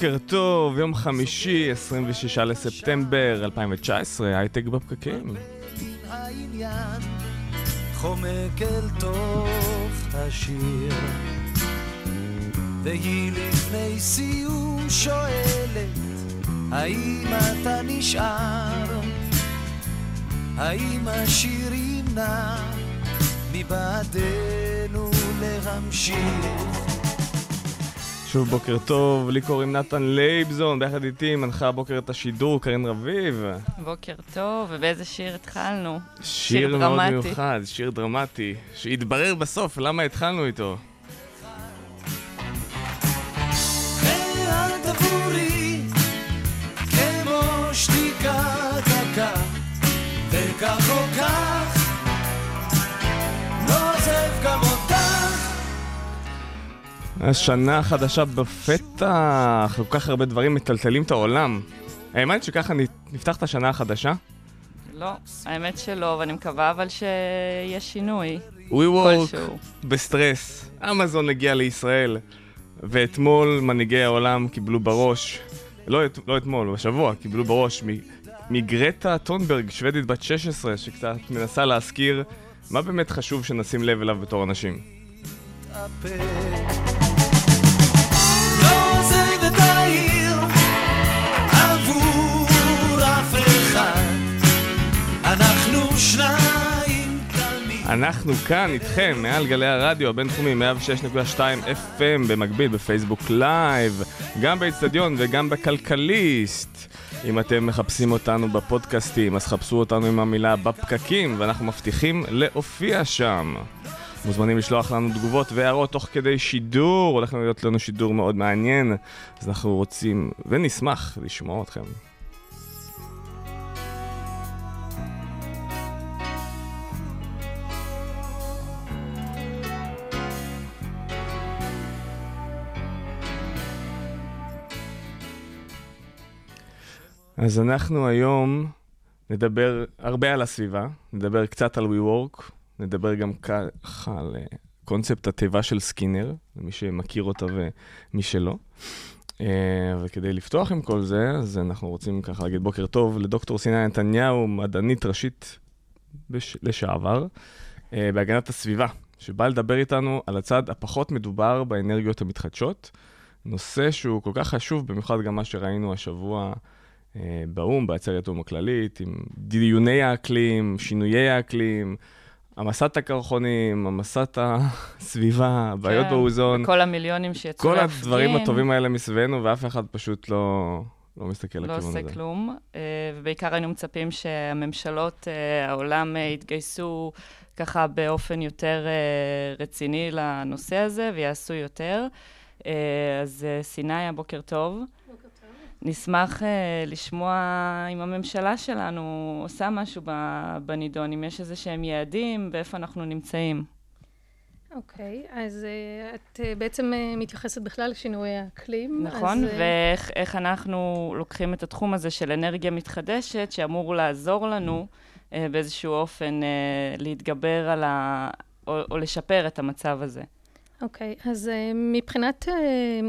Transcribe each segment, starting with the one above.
בוקר טוב, יום חמישי, 26 לספטמבר 2019, הייטק בפקקים. חומק אל תוך השיר והיא לפני סיום שואלת האם אתה נשאר? האם השיר ימנע מבעדנו להמשיך? שוב בוקר טוב, לי קוראים נתן לייבזון, ביחד איתי מנחה הבוקר את השידור, קרן רביב. בוקר טוב, ובאיזה שיר התחלנו? שיר מאוד דרמטי. מיוחד, שיר דרמטי, שהתברר בסוף למה התחלנו איתו. וכך או כך עוזב גם אותך השנה החדשה בפתח, כל כך הרבה דברים מטלטלים את העולם. האמנת שככה נפתח את השנה החדשה? לא, האמת שלא, ואני מקווה אבל שיהיה שינוי We work. בסטרס, אמזון הגיע לישראל, ואתמול מנהיגי העולם קיבלו בראש, לא, את, לא אתמול, בשבוע, קיבלו בראש מ- מגרטה טונברג, שוודית בת 16, שקצת מנסה להזכיר מה באמת חשוב שנשים לב אליו בתור אנשים. אנחנו כאן איתכם, מעל גלי הרדיו הבינתחומי 106.2 FM, במקביל בפייסבוק live, גם באצטדיון וגם בכלכליסט. אם אתם מחפשים אותנו בפודקאסטים, אז חפשו אותנו עם המילה בפקקים, ואנחנו מבטיחים להופיע שם. מוזמנים לשלוח לנו תגובות והערות תוך כדי שידור, הולך להיות לנו שידור מאוד מעניין, אז אנחנו רוצים ונשמח לשמוע אתכם. אז אנחנו היום נדבר הרבה על הסביבה, נדבר קצת על WeWork, נדבר גם ככה על אה, קונספט התיבה של סקינר, למי שמכיר אותה ומי שלא. אה, וכדי לפתוח עם כל זה, אז אנחנו רוצים ככה להגיד בוקר טוב לדוקטור סיני נתניהו, מדענית ראשית בש... לשעבר, אה, בהגנת הסביבה, שבאה לדבר איתנו על הצד הפחות מדובר באנרגיות המתחדשות, נושא שהוא כל כך חשוב, במיוחד גם מה שראינו השבוע באו"ם, בעצרת האו"ם הכללית, עם דיוני האקלים, שינויי האקלים, המסת הקרחונים, המסת הסביבה, בעיות כן, באוזון, כל המיליונים שיצאו כל להפגין. הדברים הטובים האלה מסביבנו, ואף אחד פשוט לא, לא מסתכל לא לכיוון עושה הזה. כלום, אה, ובעיקר היינו מצפים שהממשלות, אה, העולם אה, יתגייסו ככה באופן יותר אה, רציני לנושא הזה ויעשו יותר. אה, אז אה, סיני, הבוקר טוב. נשמח uh, לשמוע אם הממשלה שלנו עושה משהו בנידון, אם יש איזה שהם יעדים ואיפה אנחנו נמצאים. אוקיי, אז אה, את אה, בעצם אה, מתייחסת בכלל לשינויי האקלים. נכון? אז, אה, ואיך איך אנחנו לוקחים את התחום הזה של אנרגיה מתחדשת, שאמור לעזור לנו אה, באיזשהו אופן אה, להתגבר על ה... או, או לשפר את המצב הזה. אוקיי, אז אה, מבחינת אה,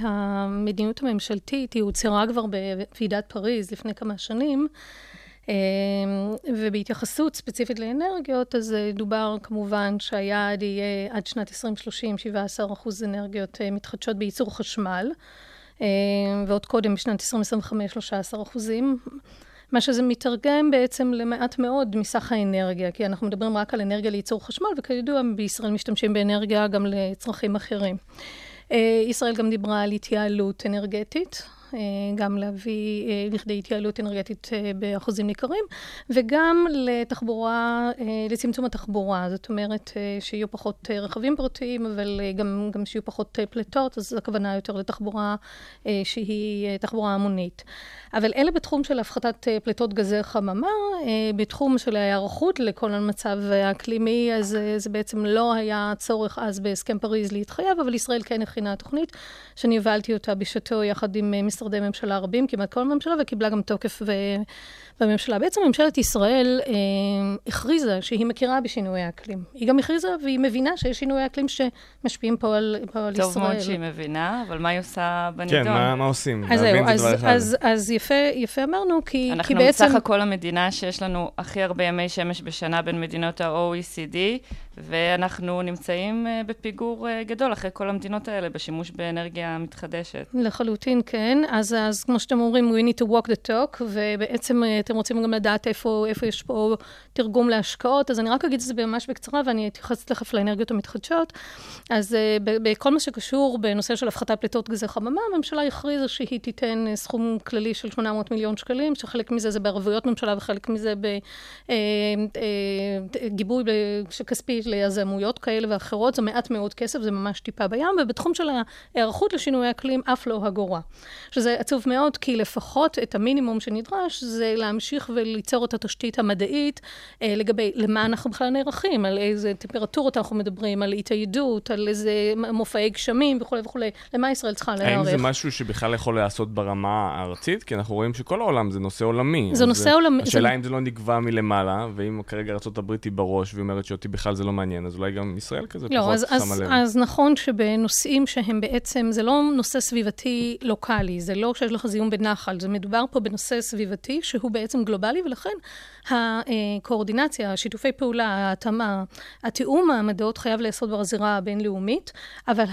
המדיניות הממשלתית, היא הוצהרה כבר בוועידת פריז לפני כמה שנים, אה, ובהתייחסות ספציפית לאנרגיות, אז אה, דובר כמובן שהיעד יהיה עד שנת 2030, 17% אנרגיות אה, מתחדשות בייצור חשמל, אה, ועוד קודם בשנת 2025, 13 אחוזים. מה שזה מתרגם בעצם למעט מאוד מסך האנרגיה, כי אנחנו מדברים רק על אנרגיה לייצור חשמל, וכידוע בישראל משתמשים באנרגיה גם לצרכים אחרים. אה, ישראל גם דיברה על התייעלות אנרגטית, אה, גם להביא אה, לכדי התייעלות אנרגטית באחוזים ניכרים, וגם לתחבורה, לצמצום התחבורה. זאת אומרת, שיהיו פחות רכבים פרטיים, אבל גם, גם שיהיו פחות פליטות, אז הכוונה יותר לתחבורה שהיא תחבורה המונית. אבל אלה בתחום של הפחתת אה, פליטות גזי חממה, אה, בתחום של ההיערכות לכל המצב האקלימי, אז אה, זה בעצם לא היה צורך אז בהסכם פריז להתחייב, אבל ישראל כן הכינה תוכנית, שאני הובלתי אותה בשעתו יחד עם משרדי ממשלה רבים, כמעט כל הממשלה, וקיבלה גם תוקף ו... בממשלה. בעצם ממשלת ישראל אה, הכריזה שהיא מכירה בשינויי האקלים. היא גם הכריזה והיא מבינה שיש שינויי אקלים שמשפיעים פה על, פה על טוב ישראל. מאוד שהיא מבינה, אבל מה היא עושה בנידון? כן, מה, מה עושים? אז זהו, אז, אחד. אז, אז יפה, יפה אמרנו, כי, כי אנחנו בעצם... בסך הכל המדינה שיש לנו הכי הרבה ימי שמש בשנה בין מדינות ה-OECD, ואנחנו נמצאים אה, בפיגור אה, גדול אחרי כל המדינות האלה בשימוש באנרגיה מתחדשת. לחלוטין כן. אז, אז כמו שאתם אומרים, we need to walk the talk, ובעצם אה, אתם רוצים גם לדעת איפה, איפה יש פה תרגום להשקעות, אז אני רק אגיד את זה ממש בקצרה, ואני אתייחס תכף לאנרגיות המתחדשות. אז בכל מה שקשור בנושא של הפחתת פליטות גזי חממה, הממשלה הכריזה שהיא תיתן סכום כללי של 800 מיליון שקלים, שחלק מזה זה בערבויות ממשלה וחלק מזה בגיבוי כספי ליזמויות כאלה ואחרות, זה מעט מאוד כסף, זה ממש טיפה בים, ובתחום של ההיערכות לשינוי אקלים, אף לא אגורה. שזה עצוב מאוד, כי לפחות את המינימום שנדרש, זה להמשיך וליצור את התשתית המדעית אה, לגבי למה אנחנו בכלל נערכים, על איזה טמפרטורות אנחנו מדברים, על התאיידות, על איזה מופעי גשמים וכולי וכולי, למה ישראל צריכה להיערך. האם זה משהו שבכלל יכול להיעשות ברמה הארצית? כי אנחנו רואים שכל העולם זה נושא עולמי. זה נושא עולמי. השאלה זה- אם זה לא נקבע מלמעלה, ואם כרגע ארה"ב היא בראש, והיא אומרת שאותי בכלל זה לא מעניין, אז אולי גם ישראל כזה לא, פחות אז, שמה אז, לב. אז נכון שבנושאים שהם בעצם, זה לא נושא סביבתי לוקאלי, זה לא שיש לך זיהום בנחל, זה מדובר פה בנושא סביבתי שהוא בעצם גלובלי, ולכן הקואורדינציה, השיתופי פעולה, ההתאמה, התיאום העמדות חייב להיעשות בזירה הבינלאומית, אבל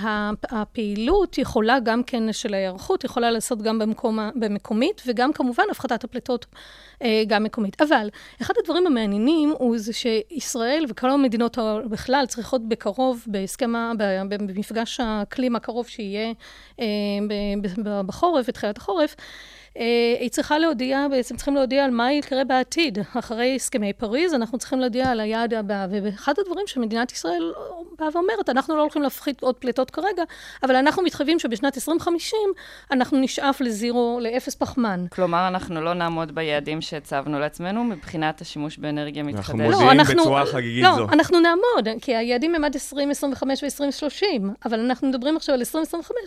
הפעילות יכולה גם כן, של ההיערכות, יכולה לעשות גם במקום, במקומית, וגם כמובן הפחתת הפליטות אה, גם מקומית. אבל אחד הדברים המעניינים הוא זה שישראל וכל המדינות בכלל צריכות בקרוב, בהסכם, במפגש האקלים הקרוב שיהיה אה, בחורף, בתחילת החורף, אה, היא צריכה להודיע, בעצם צריכים להודיע על מה יקרה בעתיד. אחרי הסכמי פריז, אנחנו צריכים להודיע על היעד הבא. ואחד הדברים שמדינת ישראל באה ואומרת, אנחנו לא הולכים להפחית עוד פליטות כרגע, אבל אנחנו מתחייבים שבשנת 2050 אנחנו נשאף לזירו, לאפס פחמן. כלומר, אנחנו לא נעמוד ביעדים שהצבנו לעצמנו מבחינת השימוש באנרגיה אנחנו מתחדשת. מודיעים בצורה חגיגית לא, זו. אנחנו נעמוד, כי היעדים הם עד 2025 ו-2030, אבל אנחנו מדברים עכשיו על 2025,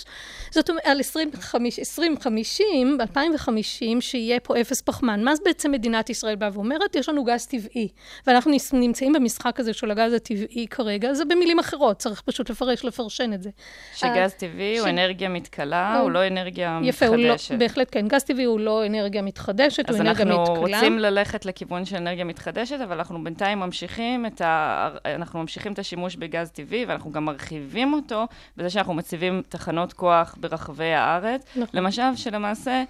זאת אומרת, על 2050, 2050, ב-2050, שיהיה פה אפס פחמן. מה בעצם מדינת ישראל באה ואומרת? יש לנו גז טבעי, ואנחנו נמצאים במשחק הזה של הגז הטבעי כרגע, זה במילים אחרות, צריך פשוט לפרש, לפרשן את זה. שגז טבעי ש- הוא אנרגיה מתכלה, הוא- הוא לא אנרגיה יפה, לא, מתחדשת. בהחלט כן, גז טבעי הוא לא אנרגיה מתחדשת, הוא אז אנרגיה אנחנו מתכלה. רוצים ללכת לכיוון של אנרגיה מתחדשת, אבל אנחנו בינתיים ממשיכים את, ה... אנחנו ממשיכים את השימוש בגז טבעי, ואנחנו גם מרחיבים אותו בזה שאנחנו מציבים תחנות כוח ברחבי הארץ. נכון. למשל, שלמעשה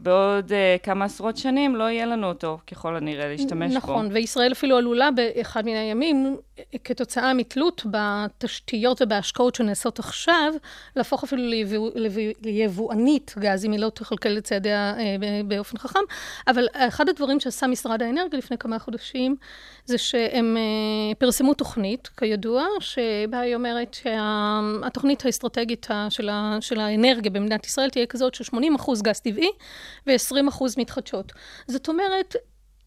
בעוד uh, כמה עשרות שנים לא יהיה לנו אותו, ככל הנראה, להשתמש בו. נכון, וישראל אפילו עלולה באחד מן הימים, כתוצאה מתלות בתשתיות ובהשקעות שנעשות עכשיו, להפוך אפילו ליבוא- ליבוא- ליבואנית גז, אם היא לא תכלכל את צעדיה אה, באופן חכם. אבל אחד הדברים שעשה משרד האנרגיה לפני כמה חודשים, זה שהם אה, פרסמו תוכנית, כידוע, שבה היא אומרת שהתוכנית האסטרטגית של ה- של האנרגיה במדינת ישראל תהיה כזאת של 80% גז טבעי ו-20% מתחדשות. זאת אומרת,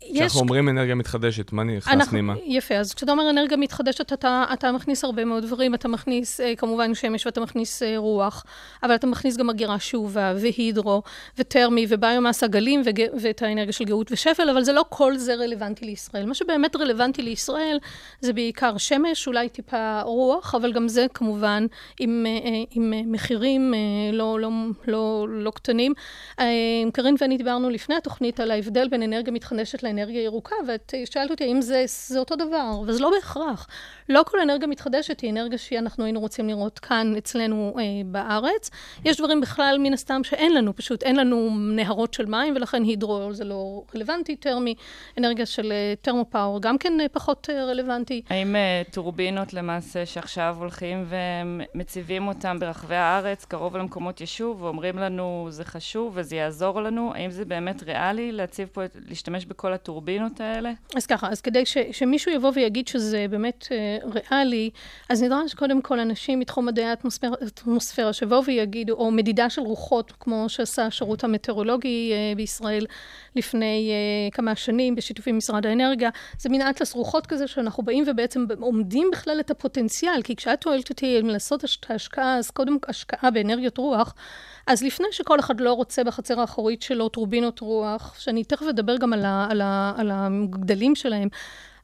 יש... כשאנחנו אומרים אנרגיה מתחדשת, מה נכנס אנחנו, פנימה? יפה, אז כשאתה אומר אנרגיה מתחדשת, אתה, אתה מכניס הרבה מאוד דברים, אתה מכניס אה, כמובן שמש ואתה מכניס אה, רוח, אבל אתה מכניס גם אגירה שאובה, והידרו, וטרמי, וביומאס הגלים, וג, ואת האנרגיה של גאות ושפל, אבל זה לא כל זה רלוונטי לישראל. מה שבאמת רלוונטי לישראל זה בעיקר שמש, אולי טיפה רוח, אבל גם זה כמובן עם, אה, עם אה, מחירים אה, לא, לא, לא, לא קטנים. אה, קרין ואני דיברנו לפני התוכנית על ההבדל בין אנרגיה מתחדשת לאנרגיה ירוקה, ואת שאלת אותי האם זה, זה אותו דבר, וזה לא בהכרח. לא כל אנרגיה מתחדשת היא אנרגיה שאנחנו היינו רוצים לראות כאן אצלנו אה, בארץ. יש דברים בכלל, מן הסתם, שאין לנו, פשוט אין לנו נהרות של מים, ולכן הידרו זה לא רלוונטי. טרמי, אנרגיה של אה, טרמופאור, גם כן אה, פחות אה, רלוונטי. האם אה, טורבינות למעשה שעכשיו הולכים ומציבים אותם ברחבי הארץ, קרוב למקומות יישוב, ואומרים לנו זה חשוב וזה יעזור לנו, האם זה באמת ריאלי להציב פה, להשתמש בכל הטורבינות האלה? אז ככה, אז כדי ש, שמישהו יבוא ויגיד שזה באמת אה, ריאלי, אז נדרש קודם כל אנשים מתחום מדעי האטמוספירה, שיבואו ויגידו, או מדידה של רוחות, כמו שעשה השירות המטאורולוגי אה, בישראל לפני אה, כמה שנים, בשיתוף עם משרד האנרגיה. זה מין אטלס רוחות כזה, שאנחנו באים ובעצם עומדים בכלל את הפוטנציאל, כי כשאת שואלת אותי אם לעשות את ההשקעה, אז קודם השקעה באנרגיות רוח, אז לפני שכל אחד לא רוצה בחצר האחורית שלו טורבינות רוח, שאני תכף אדבר גם על, ה, על, ה, על הגדלים שלהם,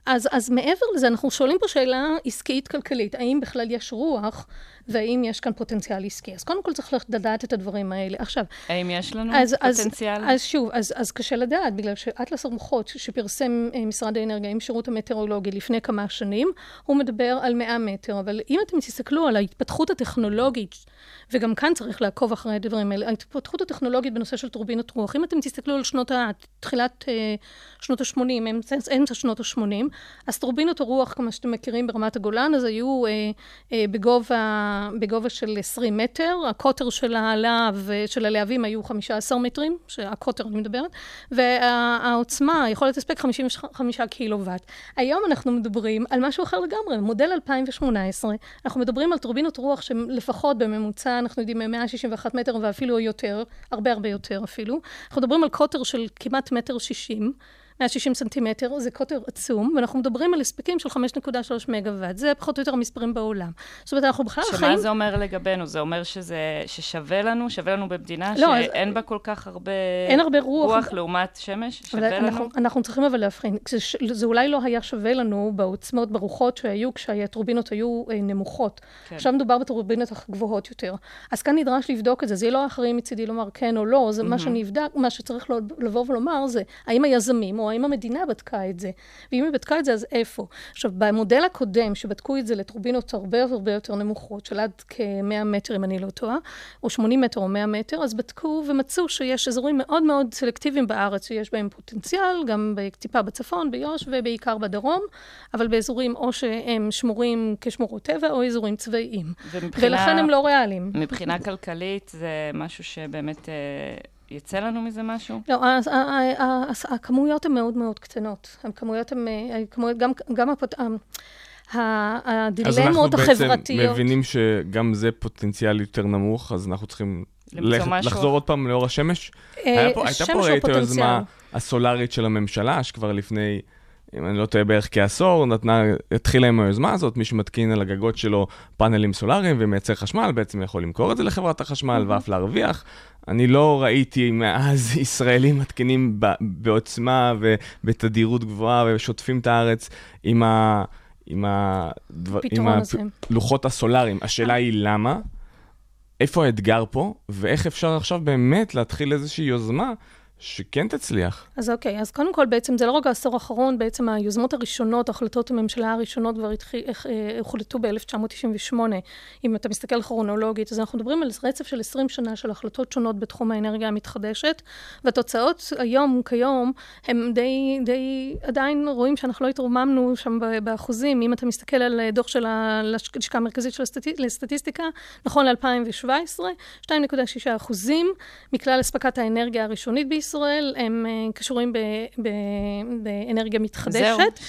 אז, אז מעבר לזה, אנחנו שואלים פה שאלה עסקית-כלכלית, האם בכלל יש רוח, והאם יש כאן פוטנציאל עסקי. אז קודם כל צריך לדעת את הדברים האלה. עכשיו, האם יש לנו אז, פוטנציאל? אז, אז שוב, אז, אז קשה לדעת, בגלל שאטלס הרוחות שפרסם אה, משרד האנרגיה עם שירות המטאורולוגי לפני כמה שנים, הוא מדבר על 100 מטר, אבל אם אתם תסתכלו על ההתפתחות הטכנולוגית, וגם כאן צריך לעקוב אחרי הדברים האלה, ההתפתחות הטכנולוגית בנושא של טורבינות רוח, אם אתם תסתכלו על שנות ה... תחילת אה, שנות ה-80, אמצע, אמצע שנות ה-80, אז טורבינות הרוח, כמו שאתם מכירים ברמת הגולן, אז היו אה, אה, בגובה, בגובה של 20 מטר, הקוטר של הלהב, של הלהבים היו 15 מטרים, הקוטר אני מדברת, והעוצמה, יכולת הספק 55 קילוואט. היום אנחנו מדברים על משהו אחר לגמרי, מודל 2018, אנחנו מדברים על טורבינות רוח שלפחות בממוצע, אנחנו יודעים, 161 מטר ואפילו יותר, הרבה הרבה יותר אפילו. אנחנו מדברים על קוטר של כמעט מטר 60. 160 סנטימטר, זה קוטר עצום, ואנחנו מדברים על הספקים של 5.3 מגוואט. זה פחות או יותר המספרים בעולם. זאת אומרת, אנחנו בכלל שמה חיים... זה אומר לגבינו? זה אומר שזה, ששווה לנו, שווה לנו במדינה לא, אז- שאין בה כל כך הרבה, אין הרבה רוח. רוח לעומת שמש? שווה אנחנו, לנו? אנחנו צריכים אבל להבחין, זה, זה אולי לא היה שווה לנו בעוצמות, ברוחות שהיו כשהטורבינות היו אה, נמוכות. כן. עכשיו מדובר בטורבינות גבוהות יותר. אז כאן נדרש לבדוק את זה, זה יהיה לא אחראי מצידי לומר כן או לא, זה מה שנבדק, מה שצריך לבוא ולומר זה, האם היזמים או האם המדינה בדקה את זה, ואם היא בדקה את זה, אז איפה? עכשיו, במודל הקודם, שבדקו את זה לטורבינות הרבה הרבה יותר נמוכות, של עד כ-100 מטר, אם אני לא טועה, או 80 מטר או 100 מטר, אז בדקו ומצאו שיש אזורים מאוד מאוד סלקטיביים בארץ, שיש בהם פוטנציאל, גם טיפה בצפון, ביו"ש, ובעיקר בדרום, אבל באזורים או שהם שמורים כשמורות טבע, או אזורים צבאיים. ומבחינה- ולכן הם לא ריאליים. מבחינה כלכלית זה משהו שבאמת אה, יצא לנו מזה משהו? לא, הכמויות הן מאוד מאוד קטנות. הכמויות הן, אה, הכמויות, גם, גם הפוט... ה- ה- אז אנחנו הדילמות בעצם החברתיות. מבינים שגם זה פוטנציאל יותר נמוך, אז אנחנו צריכים לח-. לחזור עוד פעם לאור השמש. אה, הייתה פה ראית. היוזמה הסולארית של הממשלה, שכבר לפני, אם אני לא טועה, בערך כעשור, נתנה, התחילה עם היוזמה הזאת, מי שמתקין על הגגות שלו פאנלים סולאריים ומייצר חשמל, בעצם יכול למכור את זה לחברת החשמל ואף להרוויח. אני לא ראיתי מאז ישראלים מתקינים ב- בעוצמה ובתדירות גבוהה ושוטפים את הארץ עם ה... עם, הדבר, עם. הלוחות הסולאריים. השאלה היא למה, איפה האתגר פה, ואיך אפשר עכשיו באמת להתחיל איזושהי יוזמה שכן תצליח. אז אוקיי, אז קודם כל בעצם זה לא רק העשור האחרון, בעצם היוזמות הראשונות, החלטות הממשלה הראשונות כבר איך, אה, הוחלטו ב-1998, אם אתה מסתכל כרונולוגית, אז אנחנו מדברים על רצף של 20 שנה של החלטות שונות בתחום האנרגיה המתחדשת, והתוצאות היום, כיום, הם די, די, עדיין רואים שאנחנו לא התרוממנו שם באחוזים. אם אתה מסתכל על אה, דוח של הלשכה המרכזית של הסטטיסטיקה, לסטטיסטיקה, נכון ל-2017, 2.6 אחוזים מכלל אספקת האנרגיה הראשונית בישראל. בישראל הם uh, קשורים ב, ב, באנרגיה מתחדשת.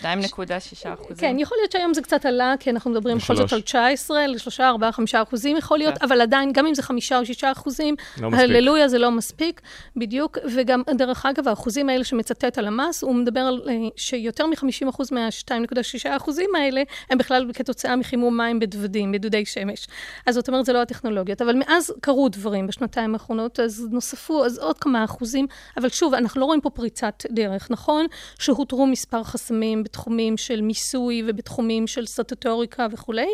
זהו, 2.6 אחוזים. כן, יכול להיות שהיום זה קצת עלה, כי אנחנו מדברים בכל זאת על 19, ל-3, 4, 5 אחוזים יכול להיות. אבל עדיין, גם אם זה 5 או 6 אחוזים, לא. הללויה זה לא מספיק, בדיוק. וגם, דרך אגב, האחוזים האלה שמצטט הלמ"ס, הוא מדבר על אה, שיותר מ-50 אחוז מה-2.6 אחוזים האלה, הם בכלל כתוצאה מחימום מים בדוודים, בדודי שמש. אז זאת אומרת, זה לא הטכנולוגיות. אבל מאז קרו דברים בשנתיים האחרונות, אז נוספו, אז עוד כמה אחוזים. אבל שוב, אנחנו לא רואים פה פריצת דרך. נכון שהותרו מספר חסמים בתחומים של מיסוי ובתחומים של סטטוטוריקה וכולי.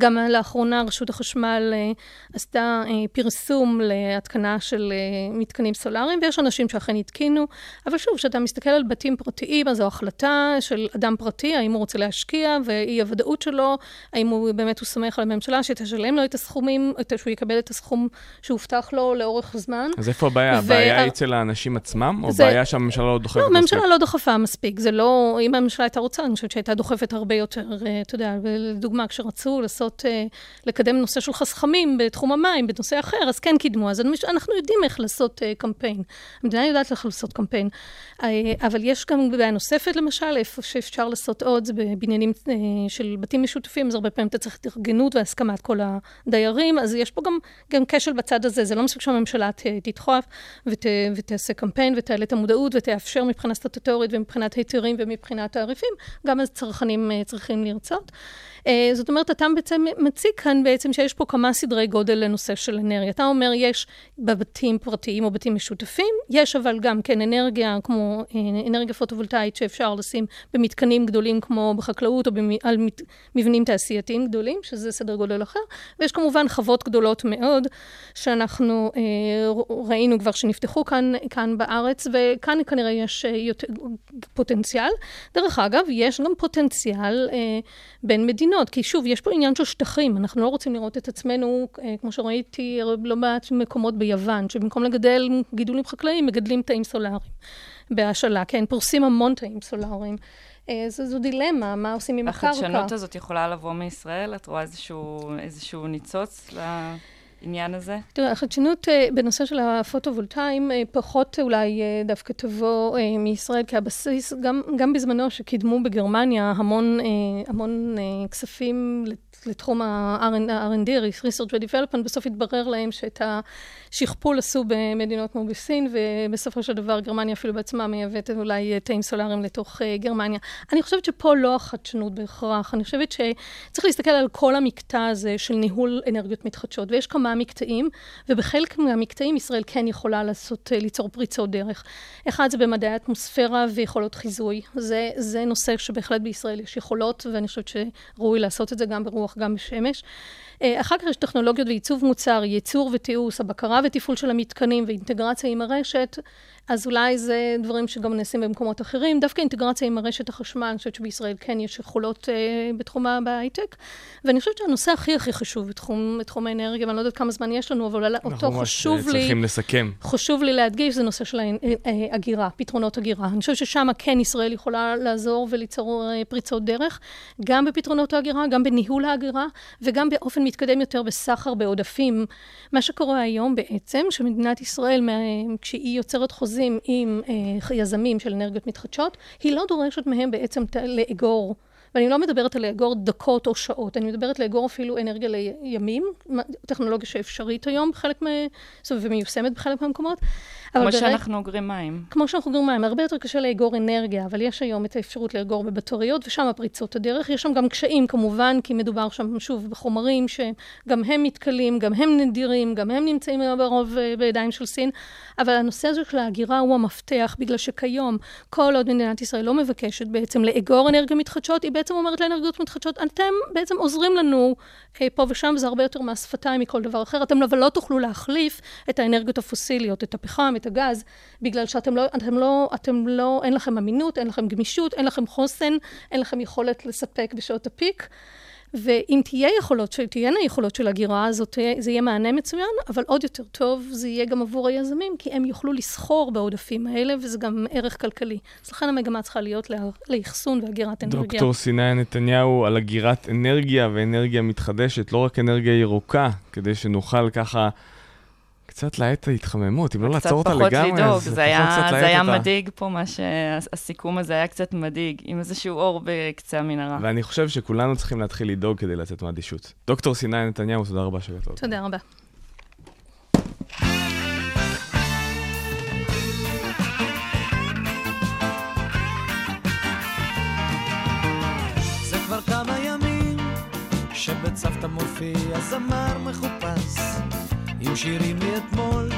גם לאחרונה רשות החשמל אה, עשתה אה, פרסום להתקנה של אה, מתקנים סולאריים, ויש אנשים שאכן התקינו, אבל שוב, כשאתה מסתכל על בתים פרטיים, אז זו החלטה של אדם פרטי, האם הוא רוצה להשקיע, ואי הוודאות שלו, האם הוא באמת הוא סומך על הממשלה שתשלם לו את הסכומים, שהוא יקבל את הסכום שהובטח לו לאורך זמן. אז איפה הבעיה? הבעיה היא אצל האנשים עצמם, או זה... בעיה שהממשלה לא דוחפת מספיק? לא, הממשלה לא דוחפה מספיק. זה לא, אם הממשלה הייתה רוצה, אני חושבת שהייתה דוחפת הרבה יותר, אה, אתה יודע, לדוגמה, כשרצו לעשות, אה, לקדם נושא של חסכמים בתחום המים, בנושא אחר, אז כן קידמו. אז אנחנו יודעים איך לעשות אה, קמפיין. המדינה יודעת איך לעשות קמפיין. אבל יש גם בעיה נוספת, למשל, איפה שאפשר לעשות עוד, זה בבניינים של בתים משותפים, אז הרבה פעמים אתה צריך התארגנות והסכמת כל הדיירים, אז יש פה גם, גם כשל בצד הזה. זה לא מספיק שהממשלה תדחוף ות, ותעשה קמפיין ותעלה את המודעות ותאפשר מבחינה סטטוטורית ומבחינת היתרים ומבחינת תעריפים, גם אז צרכנים צריכים לרצות. אה, זאת אומרת, אתה בעצם מציג כאן בעצם שיש פה כמה סדרי גודל לנושא של אנרגיה. אתה אומר, יש בבתים פרטיים או בתים משותפים, יש אבל גם כן אנרגיה כמו אה, אנרגיה פוטו-וולטאית שאפשר לשים במתקנים גדולים כמו בחקלאות או במ... על מבנים תעשייתיים גדולים, שזה סדר גודל אחר, ויש כמובן חוות גדולות מאוד, שאנחנו אה, ראינו כבר שנפתחו כאן, כאן בארץ, וכאן כנראה יש יותר פוטנציאל. דרך אגב, יש גם פוטנציאל בין מדינות. מדינות, כי שוב, יש פה עניין של שטחים, אנחנו לא רוצים לראות את עצמנו, אה, כמו שראיתי לא מעט מקומות ביוון, שבמקום לגדל גידולים חקלאיים, מגדלים תאים סולאריים בהשאלה, כן, פורסים המון תאים סולאריים. אה, זו, זו דילמה, מה עושים עם הקרקע. החדשנות הזאת יכולה לבוא מישראל? את רואה איזשהו, איזשהו ניצוץ ל... העניין הזה? תראה, החדשנות uh, בנושא של הפוטו-וולטאים uh, פחות אולי uh, דווקא תבוא מישראל, כי הבסיס, גם, גם בזמנו שקידמו בגרמניה המון, המון כספים לתחום ה-R&D, Research ו-Development, בסוף התברר להם שאת השכפול עשו במדינות כמו בסין, ובסופו של דבר גרמניה אפילו בעצמה מייבאת אולי תאים סולאריים לתוך uh, גרמניה. אני חושבת שפה לא החדשנות בהכרח, אני חושבת שצריך להסתכל על כל המקטע הזה של ניהול אנרגיות מתחדשות, ויש כמה מקטעים, ובחלק מהמקטעים ישראל כן יכולה לעשות, אה, ליצור פריצות דרך. אחד זה במדעי האטמוספירה ויכולות חיזוי. זה, זה נושא שבהחלט בישראל יש יכולות, ואני חושבת שראוי לעשות את זה גם ברוח, גם בשמש. אה, אחר כך יש טכנולוגיות ועיצוב מוצר, ייצור ותיעוש, הבקרה ותפעול של המתקנים ואינטגרציה עם הרשת. אז אולי זה דברים שגם נעשים במקומות אחרים. דווקא אינטגרציה עם הרשת החשמל, אני חושבת שבישראל כן יש יכולות אה, בתחום בהייטק. ואני חושבת שהנושא הכי הכי חשוב בתחום, בתחום האנרגיה, ואני לא יודעת כמה זמן יש לנו, אבל אותו חשוב לי... אנחנו ממש צריכים לסכם. חשוב לי להדגיש, זה נושא של הגירה, אה, פתרונות הגירה. אני חושבת ששם כן ישראל יכולה לעזור וליצור אה, פריצות דרך, גם בפתרונות ההגירה, גם בניהול ההגירה, וגם באופן מתקדם יותר בסחר בעודפים. מה שקורה היום בעצם, שמדינת ישראל, כשהיא יוצרת חוזים, חוזים עם אה, יזמים של אנרגיות מתחדשות, היא לא דורשת מהם בעצם לאגור. ואני לא מדברת על לאגור דקות או שעות, אני מדברת לאגור אפילו אנרגיה לימים, טכנולוגיה שאפשרית היום בחלק מה... ומיושמת בחלק מהמקומות. כמו ברק... שאנחנו אוגרים מים. כמו שאנחנו אוגרים מים. הרבה יותר קשה לאגור אנרגיה, אבל יש היום את האפשרות לאגור בבטריות, ושם הפריצות הדרך. יש שם גם קשיים כמובן, כי מדובר שם שוב בחומרים שגם הם מתכלים, גם הם נדירים, גם הם נמצאים ברוב אה, בידיים של סין. אבל הנושא הזה של ההגירה הוא המפתח, בגלל שכיום, כל עוד מדינת ישראל לא מבקשת בעצם לאגור אנרגיה מתחדשות, היא בעצם אומרת לאנרגיות מתחדשות, אתם בעצם עוזרים לנו פה ושם, זה הרבה יותר מהשפתיים מכל דבר אחר. אתם אבל לא תוכלו להחליף את האנרגיות הפוסיליות, את הפחם, את הגז, בגלל שאתם לא, אתם לא, אתם לא, אין לכם אמינות, אין לכם גמישות, אין לכם חוסן, אין לכם יכולת לספק בשעות הפיק. ואם תהיה יכולות, תהיינה יכולות של הגירה, הזאת, זה יהיה מענה מצוין, אבל עוד יותר טוב זה יהיה גם עבור היזמים, כי הם יוכלו לסחור בעודפים האלה, וזה גם ערך כלכלי. אז לכן המגמה צריכה להיות לאחסון ואגירת אנרגיה. דוקטור סיני נתניהו על אגירת אנרגיה ואנרגיה מתחדשת, לא רק אנרגיה ירוקה, כדי שנוכל ככה... קצת להאט את ההתחממות, אם לא לעצור אותה לגמרי, אז לפחות קצת להאט אותה. זה היה מדאיג פה, מה שהסיכום הזה היה קצת מדאיג, עם איזשהו אור בקצה המנהרה. ואני חושב שכולנו צריכים להתחיל לדאוג כדי לצאת מהאדישות. דוקטור סיני נתניהו, תודה רבה שבאת. תודה רבה. שבצוותא מופיע זמר מחופש עם שירים מאתמול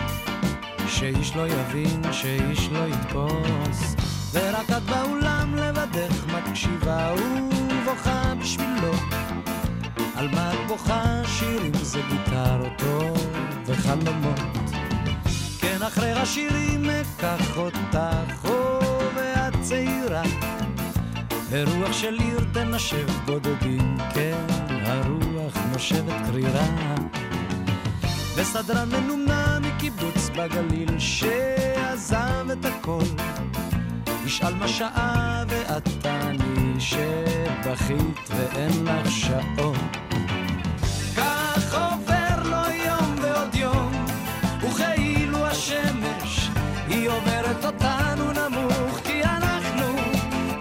שאיש לא יבין, שאיש לא יתפוס. ורק את באולם לבדך מקשיבה ובוכה בשבילו. על מה את בוכה? שירים זה גיטרתו וחלומות. כן, אחרי השירים אקח אותך, או ואת צעירה. ברוח של עיר תנשב בודדים, כן, הרוח נושבת קרירה. וסדרן מנומנה מקיבוץ בגליל שעזב את הכל. ישאל מה שעה ואת תעני שבכית ואין לך שעון. כך עובר לו יום ועוד יום וכאילו השמש היא עוברת אותנו נמוך כי אנחנו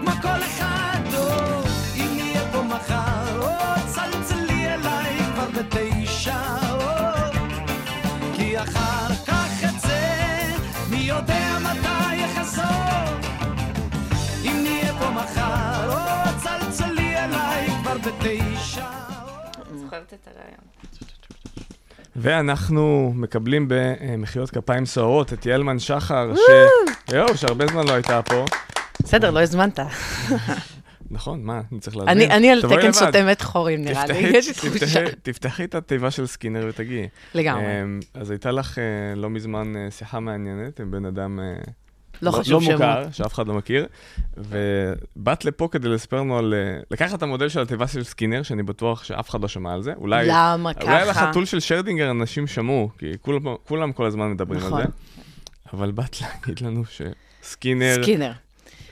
כמו כל אחד עוד אם נהיה פה מחר או צלצלי אליי כבר בתשע ואנחנו מקבלים במחיאות כפיים סוערות את יעלמן שחר, ש... יואו, שהרבה זמן לא הייתה פה. בסדר, לא הזמנת. נכון, מה, אני צריך להזמין. אני על תקן סותמת חורים, נראה לי, יש תחושה. תפתחי את התיבה של סקינר ותגיעי. לגמרי. אמ, אז הייתה לך אה, לא מזמן אה, שיחה מעניינת עם בן אדם אה, לא חשוב לא שמות. מוכר, שאף אחד לא מכיר, ובאת לפה כדי לספר לנו על... אה, לקחת את המודל של התיבה של סקינר, שאני בטוח שאף אחד לא שמע על זה. אולי... למה אולי ככה? החתול של שרדינגר אנשים שמעו, כי כולם, כולם כל הזמן מדברים נכון. על זה. אבל באת להגיד לנו שסקינר... סקינר.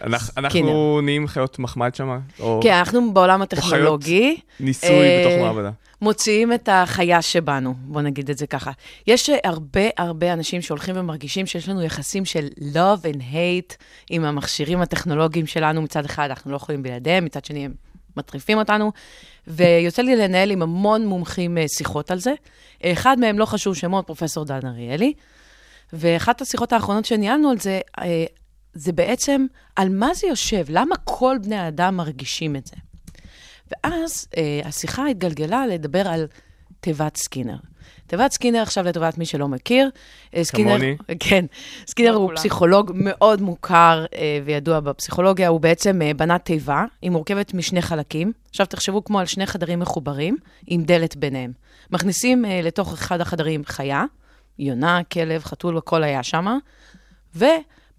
אנחנו, סקינר. נהיים חיות מחמד שם? או כן, אנחנו בעולם הטכנולוגי. ניסוי אה, בתוך מעבדה? מוציאים את החיה שבנו, בוא נגיד את זה ככה. יש הרבה הרבה אנשים שהולכים ומרגישים שיש לנו יחסים של love and hate עם המכשירים הטכנולוגיים שלנו. מצד אחד, אנחנו לא יכולים בלעדיהם, מצד שני, הם מטריפים אותנו. ויוצא לי לנהל עם המון מומחים אה, שיחות על זה. אחד מהם, לא חשוב שמות, פרופסור דן אריאלי. ואחת השיחות האחרונות שניהלנו על זה, אה, זה בעצם על מה זה יושב, למה כל בני האדם מרגישים את זה. ואז אה, השיחה התגלגלה לדבר על תיבת סקינר. תיבת סקינר, עכשיו לטובת מי שלא מכיר, אה, סקינר, כמוני. כן, סקינר לא הוא כולם. פסיכולוג מאוד מוכר אה, וידוע בפסיכולוגיה, הוא בעצם אה, בנה תיבה, היא מורכבת משני חלקים. עכשיו תחשבו כמו על שני חדרים מחוברים, עם דלת ביניהם. מכניסים אה, לתוך אחד החדרים חיה, יונה, כלב, חתול, הכל היה שמה,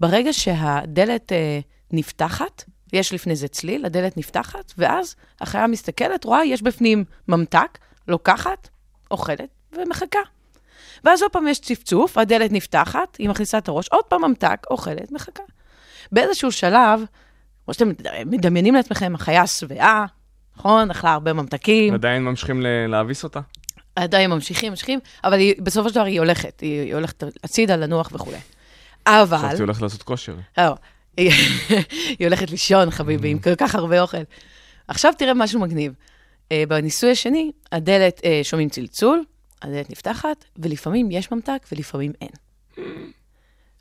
וברגע שהדלת אה, נפתחת, יש לפני זה צליל, הדלת נפתחת, ואז החיה מסתכלת, רואה, יש בפנים ממתק, לוקחת, אוכלת ומחכה. ואז עוד פעם יש צפצוף, הדלת נפתחת, היא מכניסה את הראש, עוד פעם ממתק, אוכלת, מחכה. באיזשהו שלב, כמו שאתם מדמיינים לעצמכם, החיה שבעה, נכון? אכלה הרבה ממתקים, עדיין ממשיכים להביס אותה? עדיין ממשיכים, ממשיכים, אבל היא, בסופו של דבר היא הולכת, היא, היא הולכת הצידה, לנוח וכולי. אבל... חשבתי הולך לעשות כושר. לא, היא הולכת לישון, חביבי, עם כל כך הרבה אוכל. עכשיו תראה משהו מגניב. אה, בניסוי השני, הדלת, אה, שומעים צלצול, הדלת נפתחת, ולפעמים יש ממתק ולפעמים אין.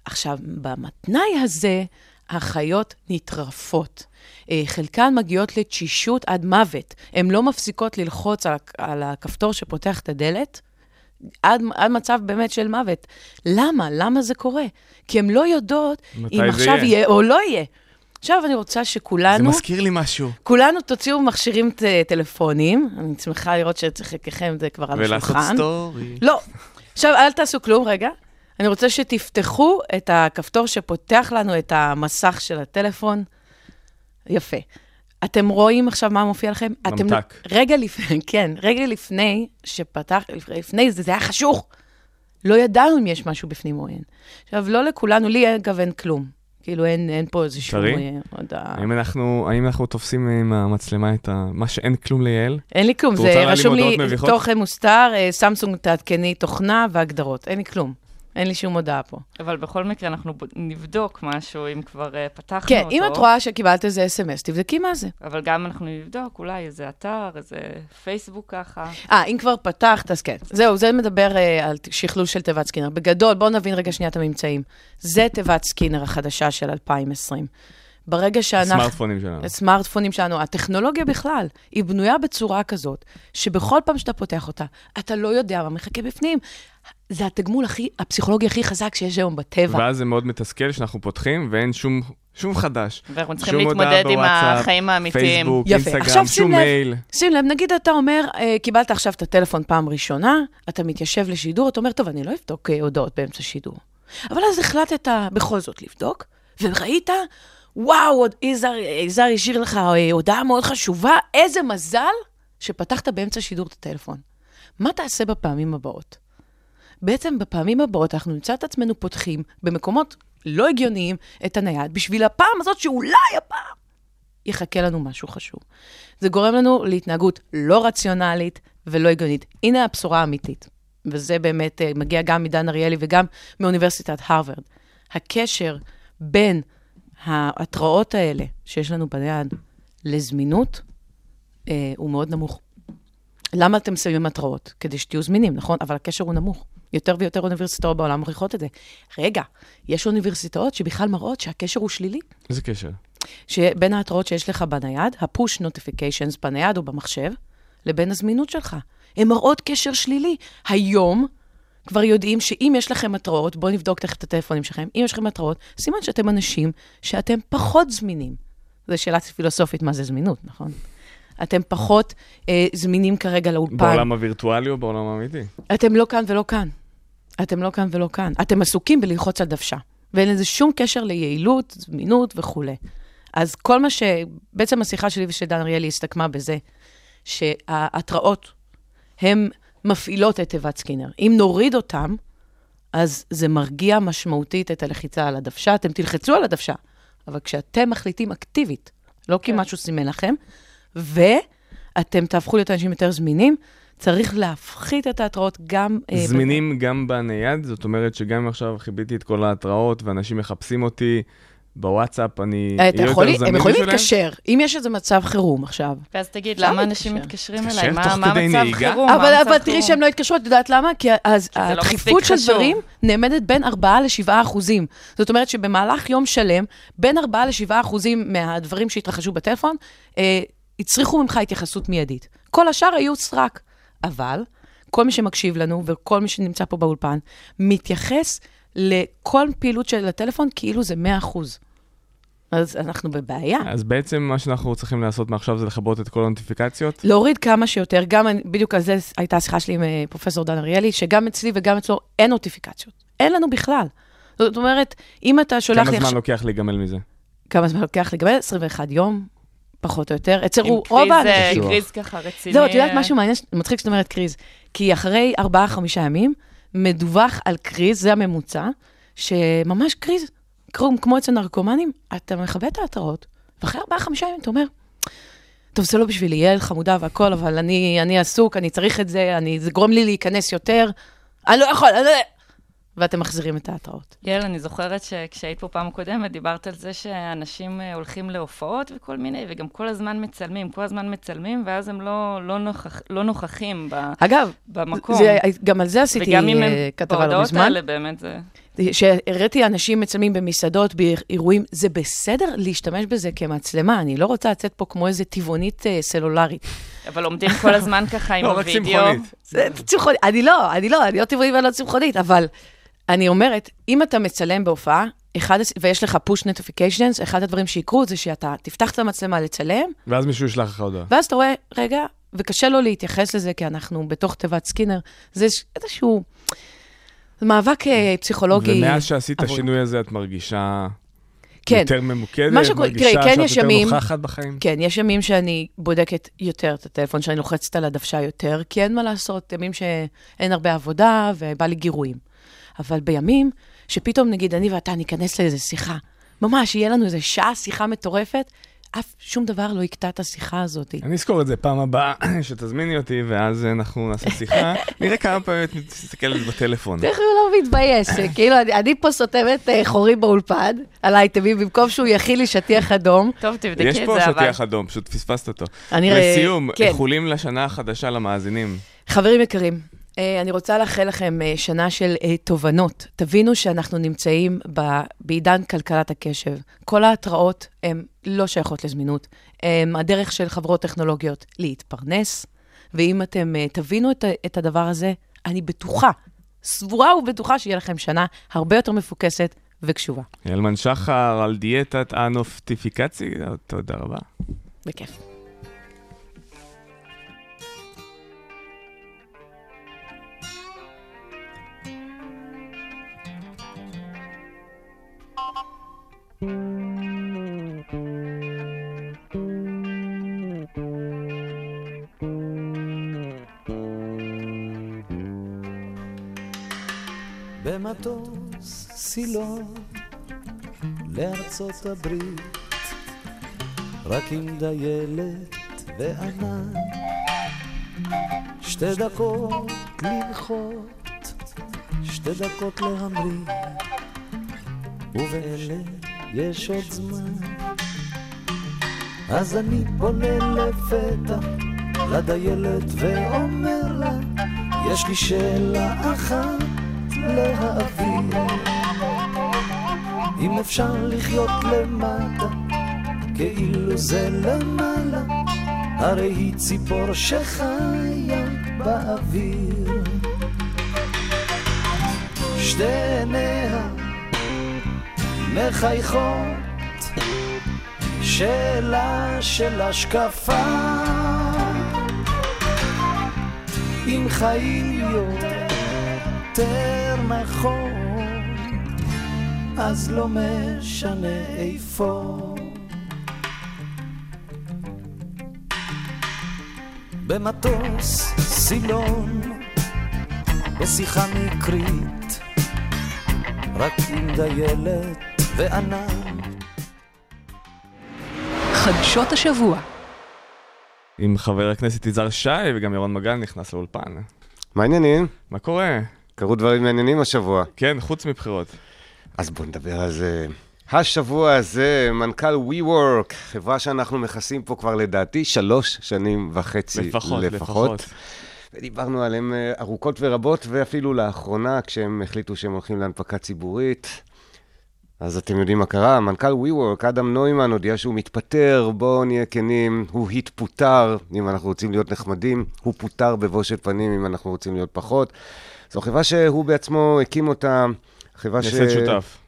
עכשיו, במתנאי הזה, החיות נטרפות. אה, חלקן מגיעות לתשישות עד מוות. הן לא מפסיקות ללחוץ על, על הכפתור שפותח את הדלת, עד, עד מצב באמת של מוות. למה? למה זה קורה? כי הן לא יודעות אם זה עכשיו יהיה? יהיה או לא יהיה. עכשיו אני רוצה זה שכולנו, מזכיר לי משהו. כולנו תוציאו מכשירים ט- טלפונים, אני שמחה לראות שאצל חלקכם זה כבר על ולעשות השולחן. סטורי. לא. עכשיו, אל תעשו כלום רגע. אני רוצה שתפתחו את הכפתור שפותח לנו את המסך של הטלפון. יפה. אתם רואים עכשיו מה מופיע לכם? אתם, ממתק. רגע לפני, כן, רגע לפני שפתח, לפני זה, זה היה חשוך. לא ידענו אם יש משהו בפנים או אין. עכשיו, לא לכולנו, לי אגב אין כלום. כאילו, אין, אין פה איזשהו... טרי? אה, הודעה. האם אנחנו, האם אנחנו תופסים עם המצלמה את ה... מה שאין כלום ליעל? אין לי כלום, זה רשום לי מביכות? תוכן מוסתר, אה, סמסונג, תעדכני תוכנה והגדרות. אין לי כלום. אין לי שום הודעה פה. אבל בכל מקרה, אנחנו נבדוק משהו, אם כבר uh, פתחנו כן, אותו. אם את רואה שקיבלת איזה אס.אם.אס, תבדקי מה זה. אבל גם אנחנו נבדוק, אולי איזה אתר, איזה פייסבוק ככה. אה, אם כבר פתחת, אז כן. זהו, זה מדבר אה, על שכלול של תיבת סקינר. בגדול, בואו נבין רגע שנייה את הממצאים. זה תיבת סקינר החדשה של 2020. ברגע שאנחנו... הסמארטפונים שלנו. הסמארטפונים שלנו, הטכנולוגיה בכלל, היא בנויה בצורה כזאת, שבכל פעם שאתה פותח אותה, אתה לא יודע מה מחכה בפנים. זה התגמול הכי, הפסיכולוגי הכי חזק שיש היום בטבע. ואז זה מאוד מתסכל שאנחנו פותחים ואין שום, שום חדש. ואנחנו צריכים להתמודד עם בוואטסאפ, החיים האמיתיים. פייסבוק, יפה. אינסטגרם, שום לב. מייל. שים לב, נגיד אתה אומר, אה, קיבלת עכשיו את הטלפון פעם ראשונה, אתה מתיישב לשידור, אתה אומר, טוב, אני לא אבדוק אה, הודעות באמצע שידור. אבל אז החלטת בכל זאת לבדוק, וראית, וואו, יזהר יזהר השאיר לך אה, הודעה מאוד חשובה, איזה מזל שפתחת באמצע שידור את הטלפון. מה תעשה בפעמים הבאות? בעצם בפעמים הבאות אנחנו נמצא את עצמנו פותחים במקומות לא הגיוניים את הנייד, בשביל הפעם הזאת שאולי הפעם יחכה לנו משהו חשוב. זה גורם לנו להתנהגות לא רציונלית ולא הגיונית. הנה הבשורה האמיתית, וזה באמת אה, מגיע גם מדן אריאלי וגם מאוניברסיטת הרווארד. הקשר בין ההתראות האלה שיש לנו ביד לזמינות אה, הוא מאוד נמוך. למה אתם שמים התראות? כדי שתהיו זמינים, נכון? אבל הקשר הוא נמוך. יותר ויותר אוניברסיטאות בעולם מוכיחות את זה. רגע, יש אוניברסיטאות שבכלל מראות שהקשר הוא שלילי. איזה קשר? שבין ההתראות שיש לך בנייד, ה-push notifications בנייד או במחשב, לבין הזמינות שלך. הן מראות קשר שלילי. היום כבר יודעים שאם יש לכם התראות, בואו נבדוק תכף את הטלפונים שלכם, אם יש לכם התראות, סימן שאתם אנשים שאתם פחות זמינים. זו שאלה פילוסופית מה זה זמינות, נכון? אתם פחות אה, זמינים כרגע לאולפן. בעולם הווירטואלי או בעולם האמיתי? אתם לא כאן ולא כאן. אתם לא כאן ולא כאן. אתם עסוקים בללחוץ על דוושה. ואין לזה שום קשר ליעילות, זמינות וכולי. אז כל מה ש... בעצם השיחה שלי ושל דן אריאלי הסתכמה בזה שההתראות, הן מפעילות את תיבת סקינר. אם נוריד אותם, אז זה מרגיע משמעותית את הלחיצה על הדוושה. אתם תלחצו על הדוושה, אבל כשאתם מחליטים אקטיבית, לא כי כן. משהו סימן לכם, ואתם תהפכו להיות אנשים יותר זמינים, צריך להפחית את ההתראות גם... אה, זמינים גם בנייד, זאת אומרת שגם אם עכשיו חיביתי את כל ההתראות ואנשים מחפשים אותי בוואטסאפ, אני אה, אהיה יותר זמין הם יכולים בשבילם? להתקשר, אם יש איזה מצב חירום עכשיו. ואז תגיד, למה אנשים. מתקשרים אליי? מה תוך מה כדי מצב נהיגה? חירום? אבל, תראי? שהם לא התקשרו, את יודעת למה? כי אז לא הדחיפות של חשוב. דברים נאמדת בין 4 ל-7 אחוזים. זאת אומרת שבמהלך יום שלם, בין 4 ל-7 אחוזים מהדברים שהתרחשו בטלפון, אה, הצריכו ממך התייחסות מיידית. כל השאר היו סרק. אבל כל מי שמקשיב לנו וכל מי שנמצא פה באולפן, מתייחס לכל פעילות של הטלפון כאילו זה 100 אחוז. אז אנחנו בבעיה. אז בעצם מה שאנחנו צריכים לעשות מעכשיו זה לכבות את כל הנוטיפיקציות? להוריד כמה שיותר, גם בדיוק על זה הייתה השיחה שלי עם אה, פרופסור דן אריאלי, שגם אצלי וגם אצלו אין נוטיפיקציות. אין לנו בכלל. זאת אומרת, אם אתה שולח כמה לי... זמן עכשיו- לוקח להיגמל מזה? כמה זמן לוקח לגמל? 21 יום, פחות או יותר. אצל עם רוב קריז, אה, האנשים. קריז ככה רציני. זהו, את יודעת אה, משהו מעניין? מצחיק שאת אומרת קריז. כי אחרי 4-5 ימים, מדווח על קריז, זה הממוצע, שממש קריז, כמו, כמו אצל נרקומנים, אתה מכבה את ההתראות, ואחרי 4-5 ימים אתה אומר, טוב, זה לא בשבילי, ילד חמודה והכל, אבל אני, אני עסוק, אני צריך את זה, אני, זה גורם לי להיכנס יותר, אני לא יכול, אני לא... ואתם מחזירים את ההתראות. יעל, אני זוכרת שכשהיית פה פעם קודמת, דיברת על זה שאנשים אה, הולכים להופעות וכל מיני, וגם כל הזמן מצלמים, כל הזמן מצלמים, ואז הם לא, לא, נוכח, לא נוכחים ב, אגב, במקום. זה, גם על זה עשיתי וגם אם הם אה, כתבה לא בהודעות מזמן. האלה, באמת זה... שהראיתי אנשים מצלמים במסעדות, באירועים, זה בסדר להשתמש בזה כמצלמה, אני לא רוצה לצאת פה כמו איזה טבעונית אה, סלולרית. אבל עומדים כל הזמן ככה עם לא, רק הווידאו. צמחונית. זה צמחונית, אני לא, אני לא, אני לא טבעונית ואני לא צמחונית, אבל אני אומרת, אם אתה מצלם בהופעה, אחד, ויש לך push notifications, אחד הדברים שיקרו זה שאתה תפתח את המצלמה לצלם, ואז מישהו ישלח לך הודעה. ואז אתה רואה, רגע, וקשה לו להתייחס לזה, כי אנחנו בתוך תיבת סקינר, זה איזשהו זה מאבק אה, פסיכולוגי. ומאז שעשית את. השינוי הזה, את מרגישה כן. יותר ממוקדת? שקורה- מרגישה תראי, כן, שאת יותר ימים- נוכחת בחיים? כן, יש ימים שאני בודקת יותר את הטלפון, שאני לוחצת על הדוושה יותר, כי אין מה לעשות, ימים שאין הרבה עבודה ובא לי גירויים. אבל בימים שפתאום, נגיד, אני ואתה ניכנס לאיזה שיחה, ממש, יהיה לנו איזה שעה שיחה מטורפת, אף שום דבר לא יקטע את השיחה הזאת. אני אזכור את זה פעם הבאה, שתזמיני אותי, ואז אנחנו נעשה שיחה. נראה כמה פעמים את מסתכלת בטלפון. איך הוא לא מתבייש? כאילו, אני, פה סותמת אה, חורים באולפן על אייטמים, במקום שהוא יכיל לי שטיח אדום. טוב, תבדקי את יש זה, פה אבל... שטיח אדום, פשוט פספסת אותו. אה, לסיום, כן. איחולים לשנה החדשה למאזינים. חברים יקרים, אה, אני רוצה לאחל לכם אה, שנה של אה, תובנות. תבינו שאנחנו נמצאים בעידן כלכלת הקשב. כל ההתראות הן לא שייכות לזמינות. הם הדרך של חברות טכנולוגיות להתפרנס, ואם אתם אה, תבינו את, הדבר הזה, אני בטוחה, סבורה ובטוחה שיהיה לכם שנה הרבה יותר מפוקסת וקשובה. ילמן שחר על דיאטת הנופטיפיקציה, תודה רבה. בכיף. במטוס סילון לארצות הברית, רק עם דיילת וענן. שתי דקות לנחות, שתי דקות להמריא, ובאלה יש עוד זמן. אז אני פונה לפתע לדיילת ואומר לה, יש לי שאלה אחת להעביר. אם אפשר לחיות למטה, כאילו זה למעלה, הרי היא ציפור שחיה באוויר. שתי עיניה מחייכות, שאלה של השקפה. אם חיים יותר נכון, אז לא משנה איפה. במטוס סילון, בשיחה מקרית, רק עם דיילת וענן. חדשות השבוע. עם חבר הכנסת יזהר שי וגם ירון מגל נכנס לאולפן. מה העניינים? מה קורה? קרו דברים מעניינים השבוע. כן, חוץ מבחירות. אז בואו נדבר על זה. השבוע הזה, מנכ"ל WeWork, חברה שאנחנו מכסים פה כבר לדעתי שלוש שנים וחצי לפחות, לפחות. ודיברנו עליהם אה, ארוכות ורבות, ואפילו לאחרונה, כשהם החליטו שהם הולכים להנפקה ציבורית. אז אתם יודעים מה קרה? מנכ"ל WeWork, אדם נוימן, הודיע שהוא מתפטר, בואו נהיה כנים, הוא התפוטר, אם אנחנו רוצים להיות נחמדים, הוא פוטר בבושת פנים, אם אנחנו רוצים להיות פחות. זו חברה שהוא בעצמו הקים אותה, חברה ש... מייסד שותף.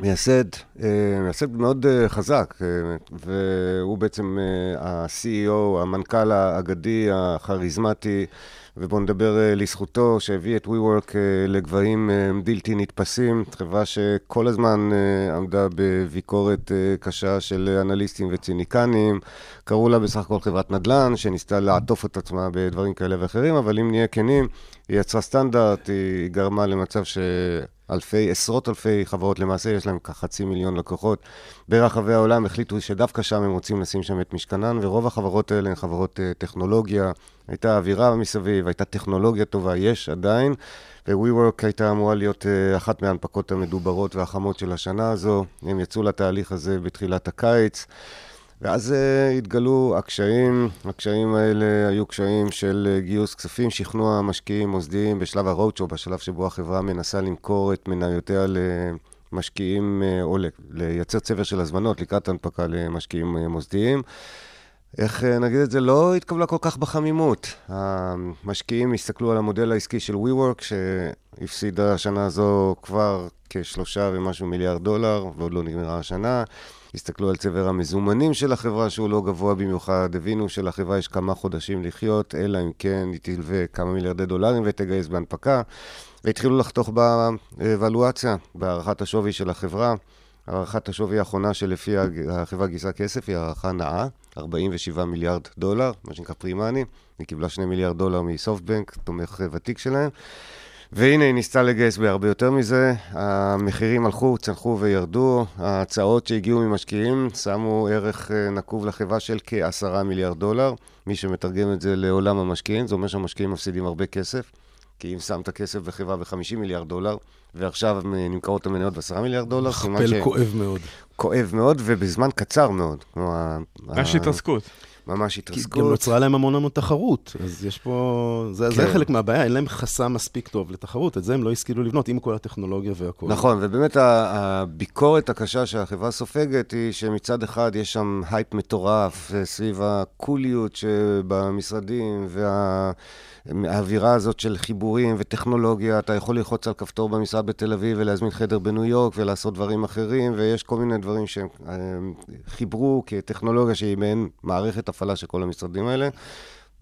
מייסד, אה, מייסד מאוד אה, חזק, אה, והוא בעצם ה-CEO, המנכ"ל האגדי, הכריזמטי, ובואו נדבר אה, לזכותו, שהביא את WeWork אה, לגבהים אה, בלתי נתפסים, חברה שכל הזמן עמדה בביקורת קשה של אנליסטים וציניקנים. קראו לה בסך הכל חברת נדל"ן, שניסתה לעטוף את עצמה בדברים כאלה ואחרים, אבל אם נהיה כנים, היא יצרה סטנדרט, היא גרמה למצב שאלפי, עשרות אלפי חברות, למעשה יש להם כחצי מיליון לקוחות ברחבי העולם, החליטו שדווקא שם הם רוצים לשים שם את משכנן, ורוב החברות האלה הן חברות אה, טכנולוגיה. הייתה אווירה מסביב, הייתה טכנולוגיה טובה, יש עדיין, ו-WeWork הייתה אמורה להיות uh, אחת מההנפקות המדוברות והחמות של השנה הזו. הם יצאו לתהליך הזה בתחילת הקיץ, ואז uh, התגלו הקשיים. הקשיים האלה היו קשיים של uh, גיוס כספים, שכנוע משקיעים מוסדיים בשלב הרואוצ'ו, בשלב שבו החברה מנסה למכור את מניותיה למשקיעים, uh, או לייצר צבר של הזמנות לקראת הנפקה למשקיעים uh, מוסדיים. איך אה, נגיד את זה, לא התקבלה כל כך בחמימות. המשקיעים הסתכלו על המודל העסקי של WeWork, שהפסידה השנה הזו כבר כשלושה ומשהו מיליארד דולר, ועוד לא נגמרה השנה. הסתכלו על צבר המזומנים של החברה, שהוא לא גבוה במיוחד. הבינו שלחברה יש כמה חודשים לחיות, אלא אם כן היא תלווה כמה מיליארדי דולרים ותגייס בהנפקה. והתחילו לחתוך באבלואציה, בהערכת השווי של החברה. הערכת השווי האחרונה שלפי החברה גייסה כסף היא הערכה נאה, 47 מיליארד דולר, מה שנקרא פרימני. היא קיבלה 2 מיליארד דולר מסופטבנק, תומך ותיק שלהם. והנה, היא ניסתה לגייס בהרבה יותר מזה. המחירים הלכו, צנחו וירדו. ההצעות שהגיעו ממשקיעים שמו ערך אה, נקוב לחברה של כ-10 מיליארד דולר. מי שמתרגם את זה לעולם המשקיעים, זה אומר שהמשקיעים מפסידים הרבה כסף. כי אם שמת כסף בחברה ב-50 מיליארד דולר, ועכשיו נמכרות המניות ב-10 מיליארד דולר, מכפל ש... כואב מאוד. כואב מאוד, ובזמן קצר מאוד. יש התעסקות. ממש התרסקות. גם נוצרה להם המון המון תחרות, אז יש פה, זה, זה כן. חלק מהבעיה, אין להם חסם מספיק טוב לתחרות, את זה הם לא השכילו לבנות עם כל הטכנולוגיה והכל. נכון, ובאמת הביקורת הקשה שהחברה סופגת היא שמצד אחד יש שם הייפ מטורף סביב ה-cooliות שבמשרדים והאווירה הזאת של חיבורים וטכנולוגיה. אתה יכול ללחוץ על כפתור במשרד בתל אביב ולהזמין חדר בניו יורק ולעשות דברים אחרים, ויש כל מיני דברים שהם אה, חיברו כטכנולוגיה שהיא מעין מערכת הפעלה של כל המשרדים האלה.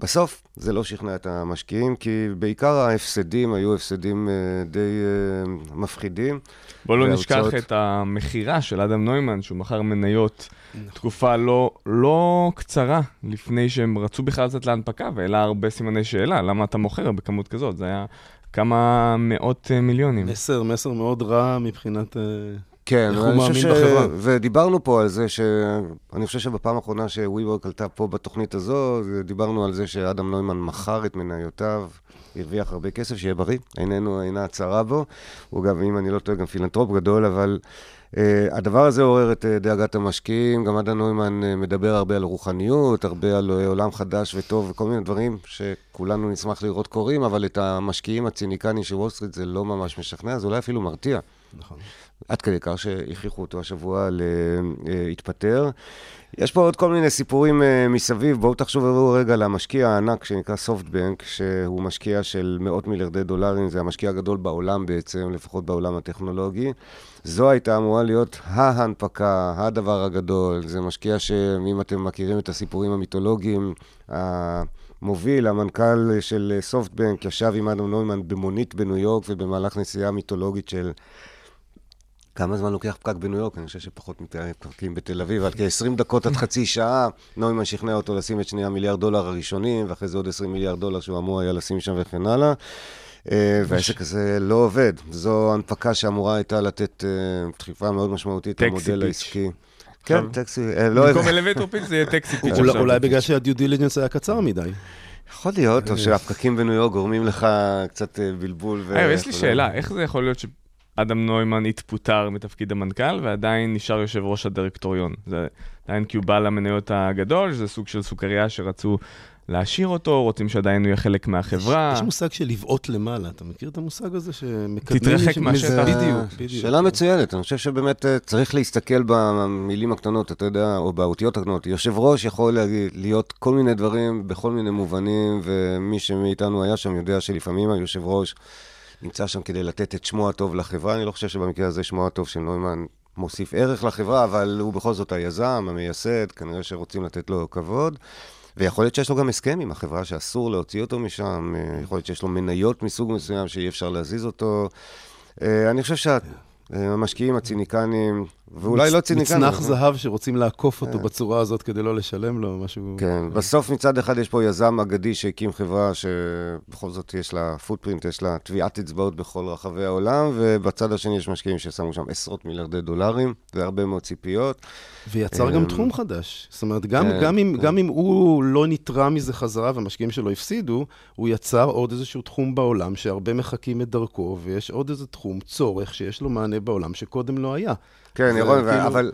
בסוף זה לא שכנע את המשקיעים, כי בעיקר ההפסדים היו הפסדים אה, די אה, מפחידים. בוא לא נשכח את המכירה של אדם נוימן, שהוא מכר מניות תקופה לא, לא קצרה לפני שהם רצו בכלל לצאת להנפקה, והעלה הרבה סימני שאלה, למה אתה מוכר בכמות כזאת? זה היה כמה מאות מיליונים. מסר, מסר מאוד רע מבחינת... כן, איך הוא חושב מאמין בחברה. ודיברנו פה על זה שאני חושב שבפעם האחרונה ש-WeWork עלתה פה בתוכנית הזו, דיברנו על זה שאדם נוימן מכר את מניותיו, הרוויח הרבה כסף, שיהיה בריא, עינינו אינה הצרה בו. הוא גם, אם אני לא טועה, גם פילנטרופ גדול, אבל uh, הדבר הזה עורר את uh, דאגת המשקיעים. גם אדם נוימן uh, מדבר הרבה על רוחניות, הרבה על עולם חדש וטוב, וכל מיני דברים שכולנו נשמח לראות קורים, אבל את המשקיעים הציניקנים של וול סטריט זה לא ממש משכנע, זה אולי אפילו מרתיע. נכון. עד כדי כך שהכריחו אותו השבוע להתפטר. יש פה עוד כל מיני סיפורים אה, מסביב. בואו תחשבו רגע על המשקיע הענק שנקרא סופטבנק, שהוא משקיע של מאות מיליארדי דולרים, זה המשקיע הגדול בעולם בעצם, לפחות בעולם הטכנולוגי. זו הייתה אמורה להיות ההנפקה, הדבר הגדול. זה משקיע שאם אתם מכירים את הסיפורים המיתולוגיים, המוביל, המנכ"ל של סופטבנק, ישב עם אדם נוימן במונית בניו יורק ובמהלך נסיעה מיתולוגית של כמה זמן לוקח פקק בניו יורק? אני חושב שפחות מפקקים בתל אביב, על כ-20 דקות עד חצי שעה. נוימן שכנע אותו לשים את שני המיליארד דולר הראשונים, ואחרי זה עוד 20 מיליארד דולר שהוא אמור היה לשים שם וכן הלאה. אה, והעסק הזה לא עובד. זו הנפקה שאמורה הייתה לתת אה, דחיפה מאוד משמעותית למודל. העסקי. כן, טקסי, אה, לא במקום יודע. elevator pitch זה יהיה taxi pitch אולי- בגלל שה due diligence היה קצר מדי. יכול להיות, או שהפקקים בניו יורק גורמים לך קצת בלבול. יש לי שאלה, איך זה יכול להיות שאדם נוימן התפוטר מתפקיד המנכ"ל ועדיין נשאר יושב ראש הדירקטוריון? זה עדיין כי הוא בעל המניות הגדול, שזה סוג של סוכריה שרצו להשאיר אותו, רוצים שעדיין הוא יהיה חלק מהחברה. יש מושג של לבעוט למעלה, אתה מכיר את המושג הזה שמקדמים... תתרחק מהשטח. בדיוק, בדיוק. שאלה מצוינת, אני חושב שבאמת אה, צריך להסתכל במילים הקטנות, אתה יודע, או באותיות הקטנות. יושב ראש יכול להגיד, להיות כל מיני דברים בכל מיני מובנים, ומי שמאיתנו היה שם יודע שלפעמים היושב ראש נמצא שם כדי לתת את שמו הטוב לחברה. אני לא חושב שבמקרה הזה שמו הטוב של נוימן מוסיף ערך לחברה, אבל הוא בכל זאת היזם, המייסד, כנראה שרוצים לתת לו כבוד. ויכול להיות שיש לו גם הסכם עם החברה שאסור להוציא אותו משם, אה, יכול להיות שיש לו מניות מסוג מסוים שאי אפשר להזיז אותו. אה, אני חושב שהמשקיעים הציניקנים, ואולי לא ציניקנים. מצנח זהב שרוצים לעקוף אותו כן. בצורה הזאת כדי לא לשלם לו, משהו... כן, בסוף מצד אחד יש פה יזם אגדי שהקים חברה שבכל זאת יש לה פוטפרינט, יש לה טביעת אצבעות בכל רחבי העולם, ובצד השני יש משקיעים ששמו שם עשרות מיליארדי דולרים והרבה מאוד ציפיות. ויצר גם אמ, תחום חדש. זאת אומרת, גם, כן, גם, אם, כן. גם אם הוא לא נתרע מזה חזרה והמשקיעים שלו הפסידו, הוא יצר עוד איזשהו תחום בעולם שהרבה מחקים את דרכו, ויש עוד איזה תחום, צורך, שיש לו מענה בעולם שקודם לא היה. כן, ירון, כאילו- אבל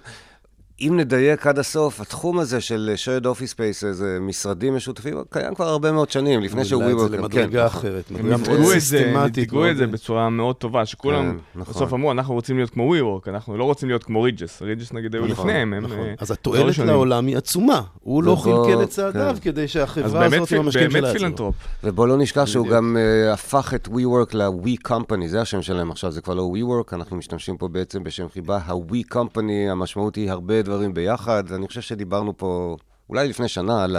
אם נדייק עד הסוף, התחום הזה של shared office spaces, אה, משרדים משותפים, קיים כבר הרבה מאוד שנים, לפני הוא שהוא את זה. למדרגה כן, אחרת, הם מדרגה מאוד דיגו את זה, הם סיסטמטית. דיגו את זה בצורה מאוד טובה, שכולם כן, נכון. בסוף אמרו, אנחנו רוצים להיות כמו WeWork, אנחנו לא רוצים להיות כמו ריג'ס. ריג'ס נגיד היו נכון, לפניהם, הם... נכון. אה, אז התועלת. לעולם היא עצומה. הוא לא חלקל את צעדיו כן. כדי אז שהחברה באמת הזאת עם המשקיעים באמת שלה יצליחו. פילנטרופ. ובוא לא נשכח שהוא. גם uh, הפך את WeWork ל-We Company, זה השם שלהם עכשיו, זה כבר לא WeWork, אנחנו משתמשים פה בעצם בשם חיבה, ה-We Company, המשמעות היא הרבה דברים ביחד. אני חושב שדיברנו פה אולי לפני שנה על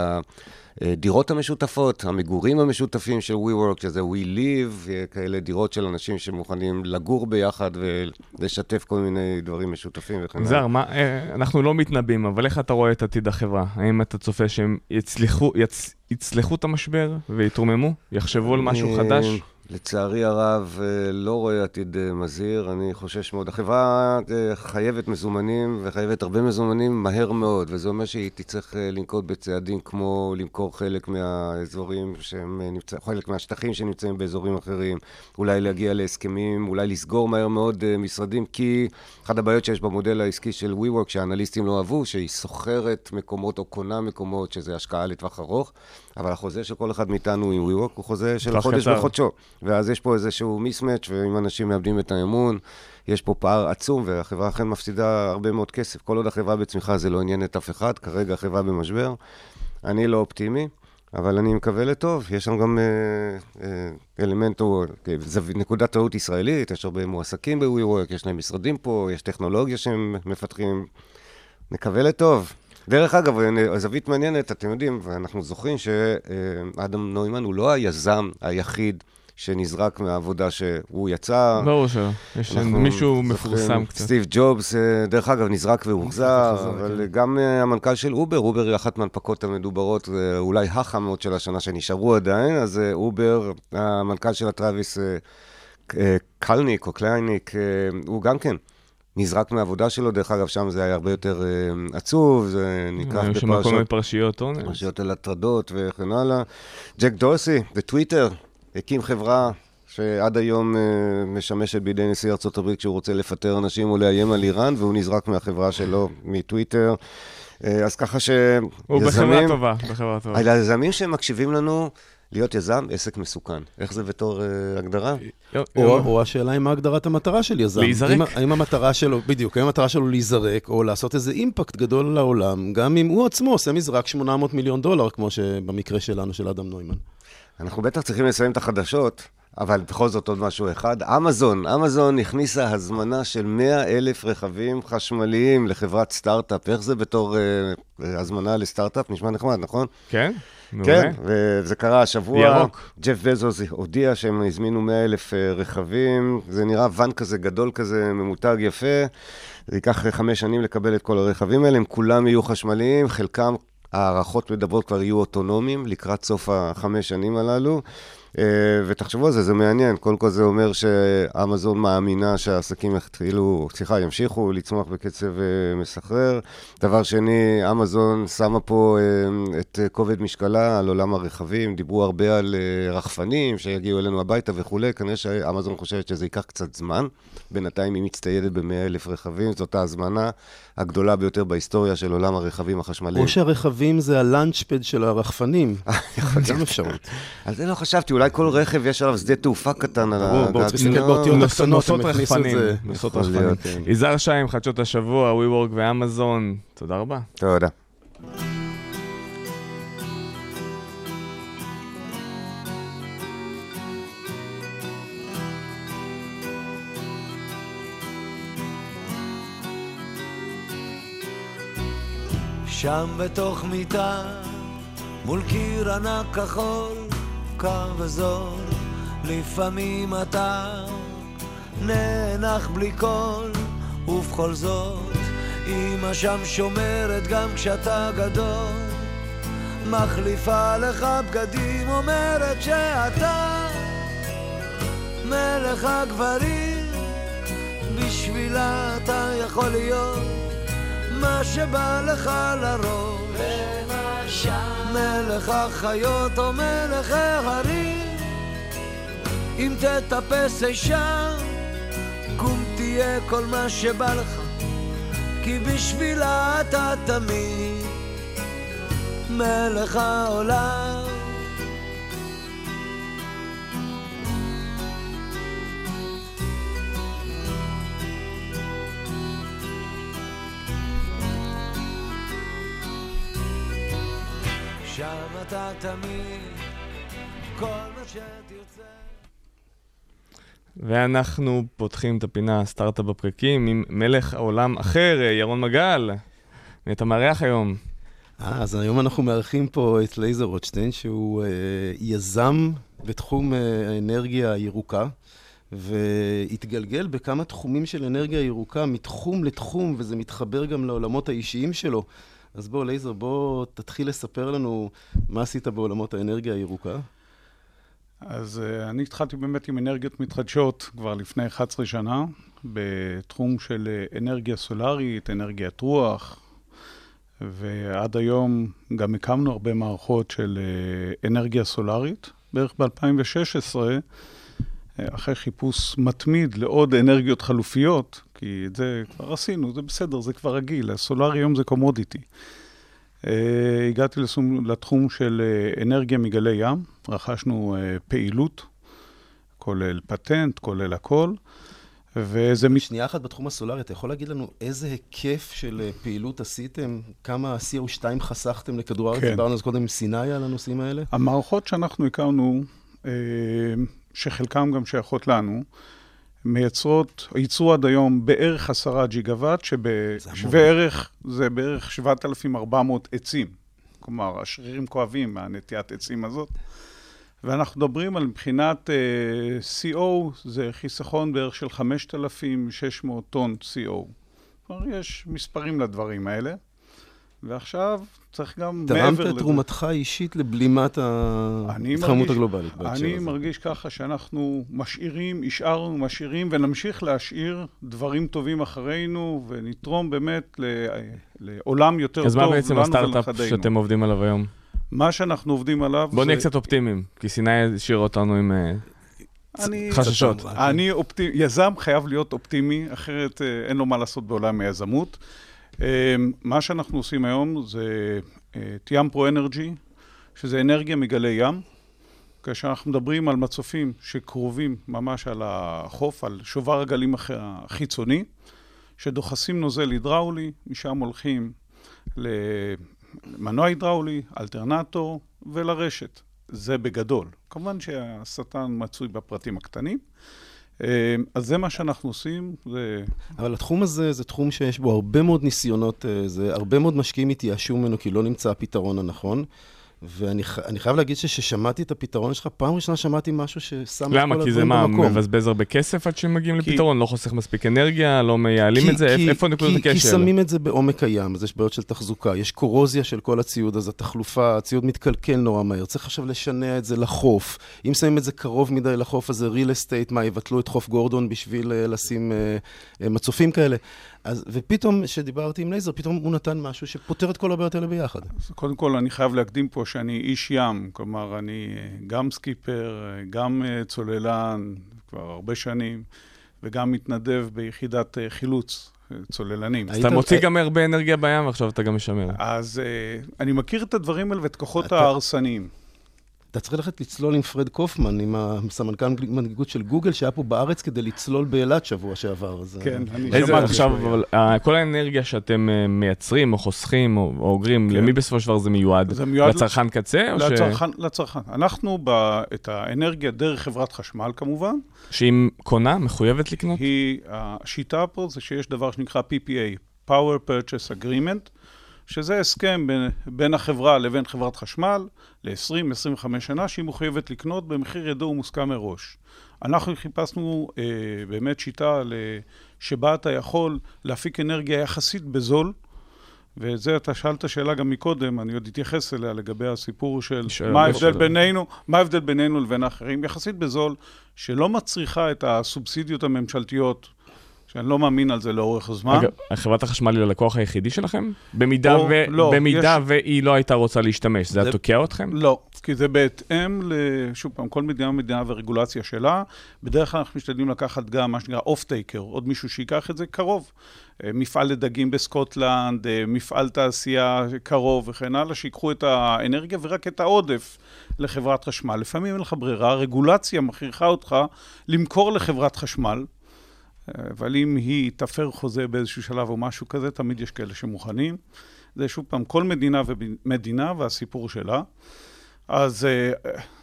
הדירות המשותפות, המגורים המשותפים של WeWork, שזה We Live, כאלה דירות של אנשים שמוכנים לגור ביחד ולשתף כל מיני דברים משותפים וכן הלאה. זר, מה, אה, אנחנו לא מתנבאים, אבל איך אתה רואה את עתיד החברה? האם אתה צופה שהם יצליחו, יצ, יצלחו את המשבר ויתרוממו? יחשבו על משהו חדש? לצערי הרב, אה, לא רואה עתיד אה, מזהיר, אני חושש מאוד. החברה אה, חייבת מזומנים וחייבת הרבה מזומנים מהר מאוד, וזה אומר שהיא תצטרך לנקוט בצעדים כמו למכור חלק מהאזורים שהם נמצאים, חלק מהשטחים שנמצאים באזורים אחרים, אולי להגיע להסכמים, אולי לסגור מהר מאוד משרדים, כי אחת הבעיות שיש במודל העסקי של WeWork, שהאנליסטים לא אהבו, שהיא סוחרת מקומות או קונה מקומות, שזה השקעה לטווח ארוך, אבל החוזה של כל אחד מאיתנו עם WeWork הוא חוזה של חודש. בחודשו. ואז יש פה איזשהו מיסמץ', ואם אנשים מאבדים את האמון, יש פה פער עצום, והחברה אכן מפסידה הרבה מאוד כסף. כל עוד החברה בצמיחה זה לא עניין את אף אחד, כרגע החברה במשבר. אני לא אופטימי, אבל אני מקווה לטוב. יש שם גם אה, אה, אלמנט, או נקודת ישראלית, יש הרבה מועסקים ב-WeWork, יש להם משרדים פה, יש טכנולוגיה שהם מפתחים. נקווה לטוב. דרך אגב, זווית מעניינת, אתם יודעים, ואנחנו זוכרים שאדם נוימן הוא לא היזם היחיד שנזרק מהעבודה שהוא יצא. ברור שלא, יש מישהו מפורסם קצת. סטיב ג'ובס, אה, דרך אגב, נזרק והוחזר, אבל כן. גם אה, המנכ"ל של אובר, אובר היא אחת מהנפקות המדוברות, אולי החמות של השנה שנשארו עדיין, אז אה, אובר, המנכ"ל של הטראביס קלניק או קלייניק, הוא גם כן. נזרק מהעבודה שלו, דרך אגב, שם זה היה הרבה יותר uh, עצוב, זה נקרא בפרשות... היו שם כל מיני פרשיות אונס. פרשיות על הטרדות וכן הלאה. ג'ק דורסי, בטוויטר, הקים חברה שעד היום uh, משמשת בידי נשיא ארה"ב כשהוא רוצה לפטר אנשים או לאיים על איראן, והוא נזרק מהחברה שלו, מטוויטר. Uh, אז ככה שיזמים... הוא בחברה טובה, בחברה טובה. היזמים שמקשיבים לנו... להיות יזם, עסק מסוכן. איך זה בתור uh, הגדרה? או, או השאלה היא מה הגדרת המטרה של יזם. להיזרק. האם, האם המטרה שלו, בדיוק, האם המטרה שלו להיזרק, או לעשות איזה אימפקט גדול לעולם, גם אם הוא עצמו עושה מזרק 800 מיליון דולר, כמו שבמקרה שלנו, של אדם נוימן. אנחנו בטח צריכים לסיים את החדשות, אבל בכל זאת עוד משהו אחד. אמזון, אמזון הכניסה הזמנה של 100 אלף רכבים חשמליים לחברת סטארט-אפ. איך זה בתור uh, הזמנה לסטארט-אפ? נשמע נחמד, נכון? כן. כן, וזה קרה השבוע. ירוק. ג'ף בזוס הודיע שהם הזמינו 100 אלף אה, רכבים. זה נראה ואן כזה גדול כזה, ממותג יפה. זה ייקח חמש שנים לקבל את כל הרכבים האלה, הם כולם יהיו חשמליים, חלקם, הערכות מדברות כבר יהיו אוטונומיים לקראת סוף החמש שנים הללו. אה, ותחשבו על זה, זה מעניין. קודם כל זה אומר שאמזון מאמינה שהעסקים יתחילו, סליחה, ימשיכו לצמוח בקצב אה, מסחרר. דבר שני, אמזון שמה פה אה, את כובד משקלה על עולם הרכבים. דיברו הרבה על רחפנים שיגיעו אלינו הביתה וכולי. כנראה שאמזון חושבת שזה ייקח קצת זמן. בינתיים היא מצטיידת ב-100 אלף רכבים, זאת ההזמנה הגדולה ביותר בהיסטוריה של עולם הרכבים החשמליים. או שהרכבים זה הלאנצ'פד של הרחפנים. גם אפשרות. על זה לא חשבתי, אולי כל רכב יש עליו שדה תעופה קטן על הגג. בואו, תסתכל באותיות הקטנות, הם הכניסו את זה. נוסעות רחפנים. כן. יזהר שיים, חדשות השבוע, WeWork ואמזון, תודה רבה. תודה. שם בתוך מיטה, מול קיר ענק כחול, קר וזול, לפעמים אתה נאנח בלי קול, ובכל זאת, אמא שם שומרת גם כשאתה גדול, מחליפה לך בגדים, אומרת שאתה מלך הגברים, בשבילה אתה יכול להיות מה שבא לך לראש. למשל. מלך החיות או מלך ההרים. אם תטפס אי שם, קום תהיה כל מה שבא לך. כי בשבילה אתה תמיד מלך העולם. אתה תמיד, כל מה שתרצה. ואנחנו פותחים את הפינה סטארט-אפ בפקקים עם מלך העולם אחר, ירון מגל. מי אתה מארח היום? אה, אז היום אנחנו מארחים פה את לייזר רוטשטיין, שהוא אה, יזם בתחום אה, האנרגיה הירוקה, והתגלגל בכמה תחומים של אנרגיה ירוקה, מתחום לתחום, וזה מתחבר גם לעולמות האישיים שלו. אז בוא, לייזר, בוא תתחיל לספר לנו מה עשית בעולמות האנרגיה הירוקה. אז uh, אני התחלתי באמת עם אנרגיות מתחדשות כבר לפני 11 שנה, בתחום של אה, אנרגיה סולארית, אנרגיית רוח, ועד היום גם הקמנו הרבה מערכות של uh, אנרגיה סולארית. בערך ב-2016, אחרי חיפוש מתמיד לעוד אנרגיות חלופיות, כי את זה כבר עשינו, זה בסדר, זה כבר רגיל, הסולארי היום זה קומודיטי. אה, הגעתי לתחום של אה, אנרגיה מגלי ים, רכשנו אה, פעילות, כולל פטנט, כולל הכל. וזה... שנייה אחת בתחום הסולארי, אתה יכול להגיד לנו איזה היקף של פעילות עשיתם? כמה CO2 חסכתם לכדור הארץ? כן. דיברנו זה קודם עם סיני על הנושאים האלה? המערכות שאנחנו הכרנו, שחלקן גם שייכות לנו, מייצרות, ייצרו עד היום בערך עשרה ג'יגוואט, שבשווה ערך זה בערך 7,400 עצים. כלומר, השרירים כואבים מהנטיית עצים הזאת. ואנחנו מדברים על מבחינת uh, CO, זה חיסכון בערך של 5,600 טון CO. כלומר, יש מספרים לדברים האלה. ועכשיו צריך גם מעבר לזה. תרמת את תרומתך אישית לבלימת ההתחממות הגלובלית בהקשר הזה. אני מרגיש ככה שאנחנו משאירים, השארנו, משאירים, ונמשיך להשאיר דברים טובים אחרינו, ונתרום באמת לעולם יותר טוב אז מה בעצם הסטארט-אפ שאתם עובדים עליו היום? מה שאנחנו עובדים עליו בוא זה... נהיה קצת אופטימיים, כי סיני השאיר אותנו עם... אה, אני, חששות. אני אופטימי, יזם חייב להיות אופטימי, אחרת אה, אין לו מה לעשות בעולם היזמות. אמ, מה שאנחנו עושים היום זה טיאם פרו אנרג'י, שזה אנרגיה מגלי ים. כאשר אנחנו מדברים על מצופים שקרובים ממש על החוף, על שובר הגלים החיצוני, שדוחסים נוזל הידראולי, משם הולכים למנוע הידראולי, אלטרנטור ולרשת. זה בגדול. כמובן שהשטן מצוי בפרטים הקטנים. אה, אז זה מה שאנחנו עושים. זה... אבל התחום הזה זה תחום שיש בו הרבה מאוד ניסיונות, אה, זה הרבה מאוד משקיעים התייאשו ממנו כי לא נמצא הפתרון הנכון. ואני חייב להגיד שכששמעתי את הפתרון שלך, פעם ראשונה שמעתי משהו ששם את כל הדברים במקום. למה? כי זה מה, מבזבז הרבה כסף עד שמגיעים כי... לפתרון? לא חוסך מספיק אנרגיה? לא מייעלים את זה? כי, איפה נקודות הקשר? כי שמים את זה בעומק הים, אז יש בעיות של תחזוקה, יש קורוזיה של כל הציוד, אז התחלופה, הציוד מתקלקל נורא מהר, צריך עכשיו לשנע את זה לחוף. אם שמים את זה קרוב מדי לחוף, אז זה real estate, מה, יבטלו את חוף גורדון בשביל uh, לשים uh, uh, מצופים כאלה? אז, ופתאום, כשדיברתי עם לייזר, פתאום הוא נתן משהו שפותר את כל הבעיות האלה ביחד. אז קודם כל, אני חייב להקדים פה שאני איש ים, כלומר, אני גם סקיפר, גם אה, צוללן, כבר הרבה שנים, וגם מתנדב ביחידת אה, חילוץ אה, צוללנים. אז אתה מוציא גם הרבה אנרגיה בים, ועכשיו אתה גם משמר. אז אני מכיר את הדברים האלה ואת כוחות ההרסניים. אתה צריך ללכת לצלול עם פרד קופמן, עם הסמנכ"ל מנהיגות של גוגל, שהיה פה בארץ כדי לצלול באילת שבוע שעבר. כן, אני שמעתי. עכשיו, אבל אה, כל האנרגיה שאתם אה, מייצרים, או חוסכים, או אוגרים, כן. למי בסופו של דבר זה מיועד? זה מיועד לצרכן קצה? לצרכן, לצרכן. אנחנו, את האנרגיה דרך חברת חשמל כמובן. שהיא קונה, מחויבת לקנות? היא, השיטה פה זה שיש דבר שנקרא PPA, Power Purchase Agreement. שזה הסכם בין, בין החברה לבין חברת חשמל ל-20-25 שנה, שהיא מחויבת לקנות במחיר ידוע ומוסכם מראש. אנחנו חיפשנו אה, באמת שיטה שבה אתה יכול להפיק אנרגיה יחסית בזול, וזה, אתה שאלת שאלה גם מקודם, אני עוד אתייחס אליה לגבי הסיפור של מה ההבדל בינינו, מה ההבדל בינינו לבין האחרים, יחסית בזול, שלא מצריכה את הסובסידיות הממשלתיות שאני לא מאמין על זה לאורך הזמן. רגע, חברת החשמל היא הלקוח היחידי שלכם? במידה, או, ו... לא, במידה יש... והיא לא הייתה רוצה להשתמש, זה, זה תוקע אתכם? לא, כי זה בהתאם, שוב פעם, כל מדינה מדינה ורגולציה שלה. בדרך כלל אנחנו משתדלים לקחת גם מה שנקרא אוף טייקר, עוד מישהו שיקח את זה קרוב. אה, מפעל לדגים בסקוטלנד, אה, מפעל תעשייה קרוב וכן הלאה, שיקחו את האנרגיה ורק את העודף לחברת חשמל. לפעמים אין לך ברירה, הרגולציה מכריחה אותך למכור לחברת חשמל. אבל אם היא תפר חוזה באיזשהו שלב או משהו כזה, תמיד יש כאלה שמוכנים. זה שוב פעם, כל מדינה ומדינה והסיפור שלה. אז אה,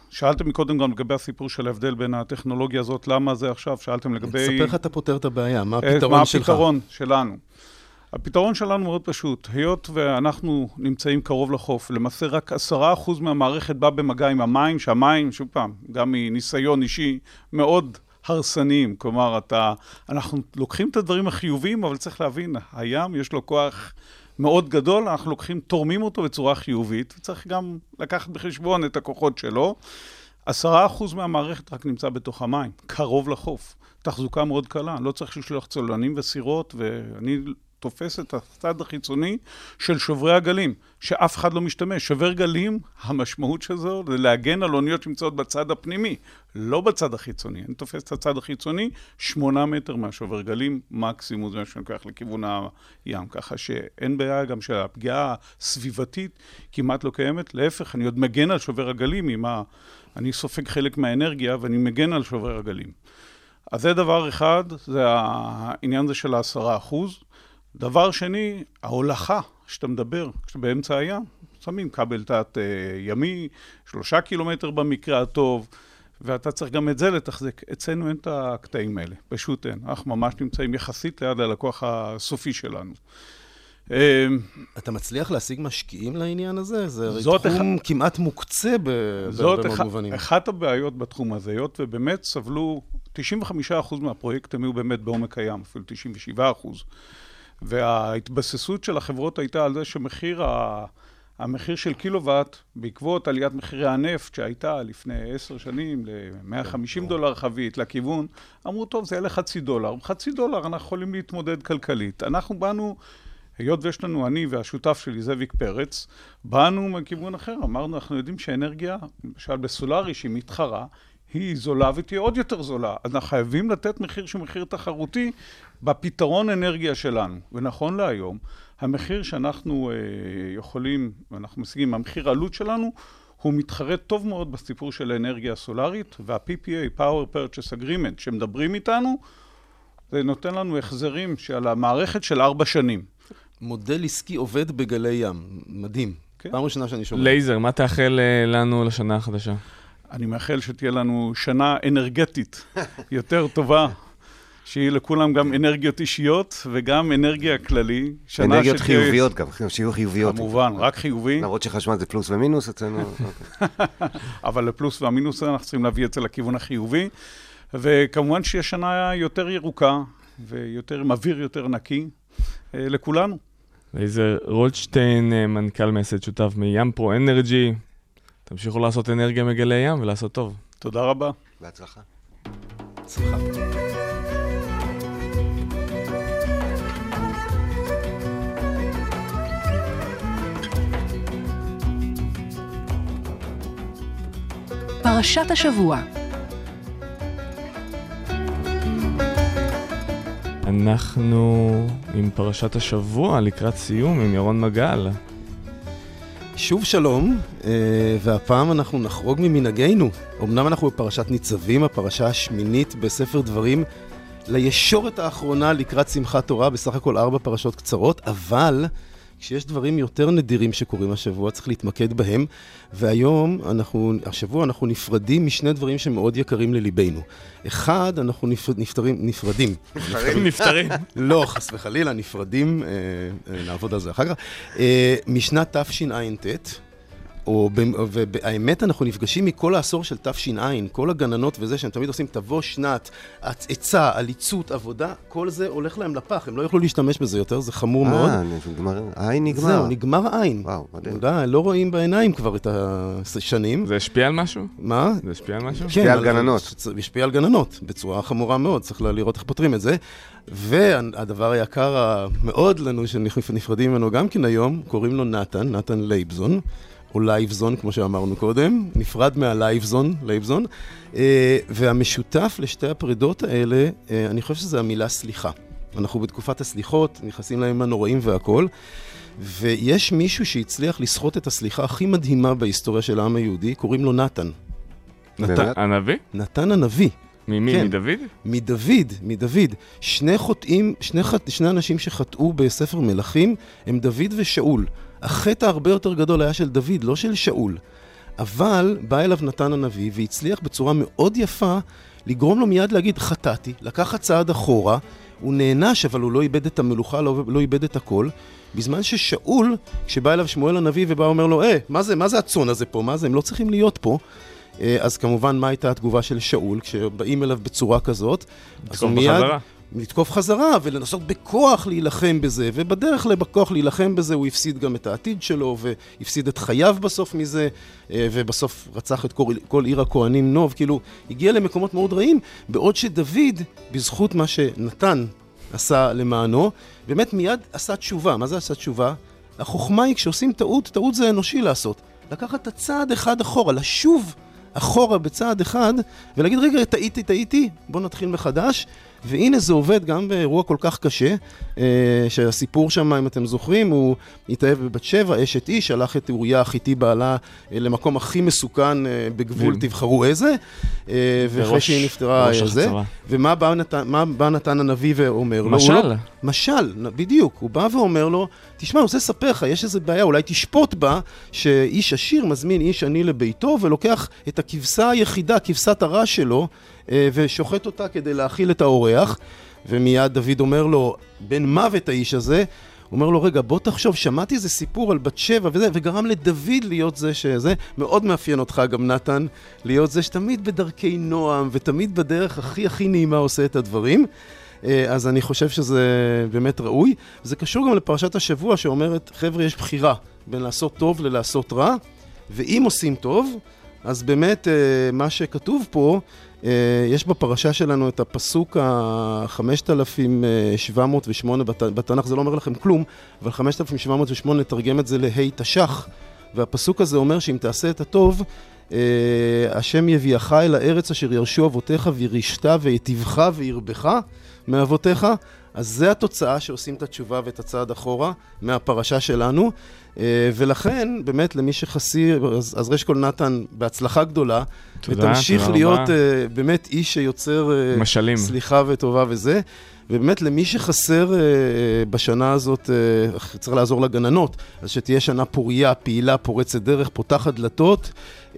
שאלתם מקודם גם לגבי הסיפור של ההבדל בין הטכנולוגיה הזאת, למה זה עכשיו? שאלתם לגבי... תספר איך אתה פותר את הבעיה, מה אה, הפתרון שלך? מה הפתרון שלנו? הפתרון שלנו מאוד פשוט. היות ואנחנו נמצאים קרוב לחוף, למעשה רק עשרה אחוז מהמערכת בא במגע עם המים, שהמים, שוב פעם, גם מניסיון אישי, מאוד הרסניים. כלומר, אתה, אנחנו לוקחים את הדברים החיוביים, אבל צריך להבין, הים יש לו כוח מאוד גדול, אנחנו לוקחים, תורמים אותו בצורה חיובית, וצריך גם לקחת בחשבון את הכוחות שלו. עשרה אחוז מהמערכת רק נמצא בתוך המים, קרוב לחוף. תחזוקה מאוד קלה, לא צריך לשלוח צוללנים וסירות, ואני תופס את הצד החיצוני של שוברי הגלים, שאף אחד לא משתמש. שובר גלים, המשמעות של זה זה להגן על אוניות שנמצאות בצד הפנימי, לא בצד החיצוני. אני תופס את הצד החיצוני, שמונה מטר מהשובר גלים, מקסימום זה מה שאני לוקח לכיוון הים. ככה שאין בעיה גם שהפגיעה הסביבתית כמעט לא קיימת, להפך, אני עוד מגן על שובר הגלים עם ה... אני סופג חלק מהאנרגיה ואני מגן על שובר הגלים. אז זה דבר אחד, זה העניין הזה של העשרה אחוז. דבר שני, ההולכה שאתה מדבר, כשאתה באמצע הים, שמים כבל תת אה, ימי, שלושה קילומטר במקרה הטוב, ואתה צריך גם את זה לתחזק. אצלנו אין את הקטעים האלה, פשוט אין. אנחנו ממש נמצאים יחסית ליד הלקוח הסופי שלנו. אה, אתה מצליח להשיג משקיעים לעניין הזה? זה הרי תחום אחד... כמעט מוקצה בהרבה מאוד מובנים. זאת אחת הבעיות בתחום הזה, היות ובאמת סבלו, 95% מהפרויקט הם היו באמת בעומק הים, אפילו 97%. וההתבססות של החברות הייתה על זה שמחיר ה... המחיר של קילוואט, בעקבות עליית מחירי הנפט שהייתה לפני עשר שנים ל-150 כן, דולר חבית לכיוון, אמרו, טוב, זה יעלה חצי דולר. חצי דולר אנחנו יכולים להתמודד כלכלית. אנחנו באנו, היות ויש לנו, אני והשותף שלי, זאביק פרץ, באנו מכיוון אחר. אמרנו, אנחנו יודעים שאנרגיה, למשל בסולארי, שהיא מתחרה, היא זולה ותהיה עוד יותר זולה. אז אנחנו חייבים לתת מחיר שהוא מחיר תחרותי בפתרון אנרגיה שלנו. ונכון להיום, המחיר שאנחנו אה, יכולים, ואנחנו משיגים, המחיר העלות שלנו, הוא מתחרה טוב מאוד בסיפור של האנרגיה הסולארית, וה-PPA, Power Purchase Agreement, שמדברים איתנו, זה נותן לנו החזרים של המערכת של ארבע שנים. מודל עסקי עובד בגלי ים, מדהים. כן. פעם ראשונה שאני שומע. לייזר, מה תאחל אה, לנו לשנה החדשה? אני מאחל שתהיה לנו שנה אנרגטית יותר טובה. שיהיה לכולם גם אנרגיות אישיות וגם אנרגיה כללי. אנרגיות שתהיה... חיוביות גם, שיהיו חיוביות. כמובן, רק חיובי. למרות שחשמל זה פלוס ומינוס אצלנו. אבל לפלוס והמינוס אנחנו צריכים להביא את זה לכיוון החיובי. וכמובן שיהיה שנה יותר ירוקה ויותר עם אוויר יותר נקי אה, לכולנו. לייזר רולדשטיין, אה, מנכ"ל מייסד שותף מים פרו אנרג'י. תמשיכו לעשות אנרגיה מגלי ים ולעשות טוב. תודה רבה. בהצלחה. בהצלחה. פרשת השבוע אנחנו עם פרשת השבוע לקראת סיום עם ירון מגל. שוב שלום, אה, והפעם אנחנו נחרוג ממנהגנו. אמנם אנחנו בפרשת ניצבים, הפרשה השמינית בספר דברים, לישורת האחרונה לקראת שמחת תורה, בסך הכל ארבע פרשות קצרות, אבל כשיש דברים יותר נדירים שקורים השבוע, צריך להתמקד בהם. והיום, אנחנו, השבוע אנחנו נפרדים משני דברים שמאוד יקרים לליבנו. אחד, אנחנו נפר, נפטרים, נפרדים. נפטרים? נפטרים. לא, חס וחלילה, נפרדים, אה, אה, נעבוד על זה אחר כך. אה, משנת תשע"ט, או, והאמת, אנחנו נפגשים מכל העשור של תש"ע, כל הגננות וזה, שהם תמיד עושים תבוא שנת, עצה, עליצות, עבודה, כל זה הולך להם לפח, הם לא יוכלו להשתמש בזה יותר, זה חמור מאוד. אה, נגמר, העין נגמר. זהו, נגמר העין. וואו, מדהים. לא רואים בעיניים כבר את השנים. זה השפיע על משהו? מה? זה השפיע על משהו? כן, השפיע על גננות. השפיע על גננות, בצורה חמורה מאוד, צריך לראות איך פותרים את זה. והדבר היקר המאוד לנו, שנפרדים ממנו גם כן היום, קוראים לו נתן, נתן לייבזון. או לייבזון, כמו שאמרנו קודם, נפרד מהלייבזון, לייבזון, אה, והמשותף לשתי הפרידות האלה, אה, אני חושב שזה המילה סליחה. אנחנו בתקופת הסליחות, נכנסים לימים הנוראים והכול, ויש מישהו שהצליח לסחוט את הסליחה הכי מדהימה בהיסטוריה של העם היהודי, קוראים לו נתן. נתן הנביא? נתן הנביא. ממי? כן. מדוד? מדוד, מדוד. שני חוטאים, שני, חט, שני אנשים שחטאו בספר מלכים הם דוד ושאול. החטא הרבה יותר גדול היה של דוד, לא של שאול. אבל בא אליו נתן הנביא והצליח בצורה מאוד יפה לגרום לו מיד להגיד, חטאתי, לקחת צעד אחורה, הוא נענש, אבל הוא לא איבד את המלוכה, לא, לא איבד את הכל. בזמן ששאול, כשבא אליו שמואל הנביא ובא אומר לו, אה, מה זה, מה זה הצאן הזה פה? מה זה? הם לא צריכים להיות פה. אה, אז כמובן, מה הייתה התגובה של שאול כשבאים אליו בצורה כזאת? אז הוא מיד, לתקוף חזרה ולנסות בכוח להילחם בזה, ובדרך בכוח להילחם בזה הוא הפסיד גם את העתיד שלו, והפסיד את חייו בסוף מזה, אה, ובסוף רצח את כל, כל עיר הכהנים נוב, כאילו, הגיע למקומות מאוד רעים, בעוד שדוד, בזכות מה שנתן עשה למענו, באמת מיד עשה תשובה. מה זה עשה תשובה? החוכמה היא כשעושים טעות, טעות זה אנושי לעשות. לקחת את הצעד אחד אחורה, לשוב אחורה בצעד אחד, ולהגיד, רגע, טעיתי, טעיתי, בואו נתחיל מחדש. והנה זה עובד גם באירוע כל כך קשה, אה, שהסיפור שם, אם אתם זוכרים, הוא התאהב בבת שבע, אשת איש, שלח את אוריה החיתי בעלה אה, למקום הכי מסוכן אה, בגבול, תבחרו איזה, ואחרי שהיא נפטרה, זה. ומה בא, נת... בא נתן הנביא ואומר לו? משל. לא... משל, בדיוק. הוא בא ואומר לו, תשמע, אני רוצה לספר לך, יש איזו בעיה, אולי תשפוט בה, שאיש עשיר מזמין איש עני לביתו, ולוקח את הכבשה היחידה, כבשת הרש שלו, אה, ושוחט אותה כדי להאכיל את האורח, ומיד דוד אומר לו, בן מוות האיש הזה, אומר לו, רגע, בוא תחשוב, שמעתי איזה סיפור על בת שבע וזה, וגרם לדוד להיות זה שזה, מאוד מאפיין אותך גם, נתן, להיות זה שתמיד בדרכי נועם, ותמיד בדרך הכי הכי נעימה עושה את הדברים. אה, אז אני חושב שזה באמת ראוי. זה קשור גם לפרשת השבוע שאומרת, חבר'ה, יש בחירה בין לעשות טוב ללעשות רע, ואם עושים טוב, אז באמת אה, מה שכתוב פה, אה, יש בפרשה שלנו את הפסוק ה-5708 בתנ"ך, זה לא אומר לכם כלום, אבל 5708 נתרגם את זה להי תש"ח, והפסוק הזה אומר שאם תעשה את הטוב, השם יביאך אל הארץ אשר ירשו אבותיך וירישת ויטיבך וירבך מאבותיך, אז זה התוצאה שעושים את התשובה ואת הצעד אחורה מהפרשה שלנו. אה, ולכן, באמת, למי שחסי, אז, אז רשקול נתן, בהצלחה גדולה. תודה, ותמשיך תודה להיות רבה. uh, באמת איש שיוצר... uh, משלים. סליחה וטובה וזה. ובאמת, למי שחסר uh, בשנה הזאת, uh, צריך לעזור לגננות, אז שתהיה שנה פוריה, פעילה, פורצת דרך, פותחת דלתות, uh,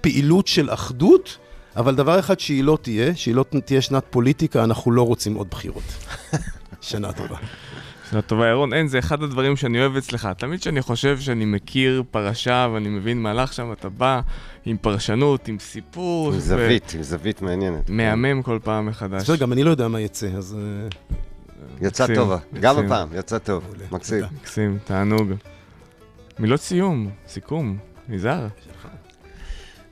פעילות של אחדות. אבל דבר אחד שהיא לא תהיה, שהיא לא תהיה שנת פוליטיקה, אנחנו לא רוצים עוד בחירות. שנה טובה. שנה טובה, ירון. אין, זה אחד הדברים שאני אוהב אצלך. תמיד כשאני חושב שאני מכיר פרשה ואני מבין מהלך שם, אתה בא עם פרשנות, עם סיפור. עם זווית, עם זווית מעניינת. מהמם כל פעם מחדש. בסדר, גם אני לא יודע מה יצא, אז... אה, יצא טובה. גם הפעם, יצא טוב. מקסים. מקסים, תענוג. מילות סיום, סיכום, נזהר.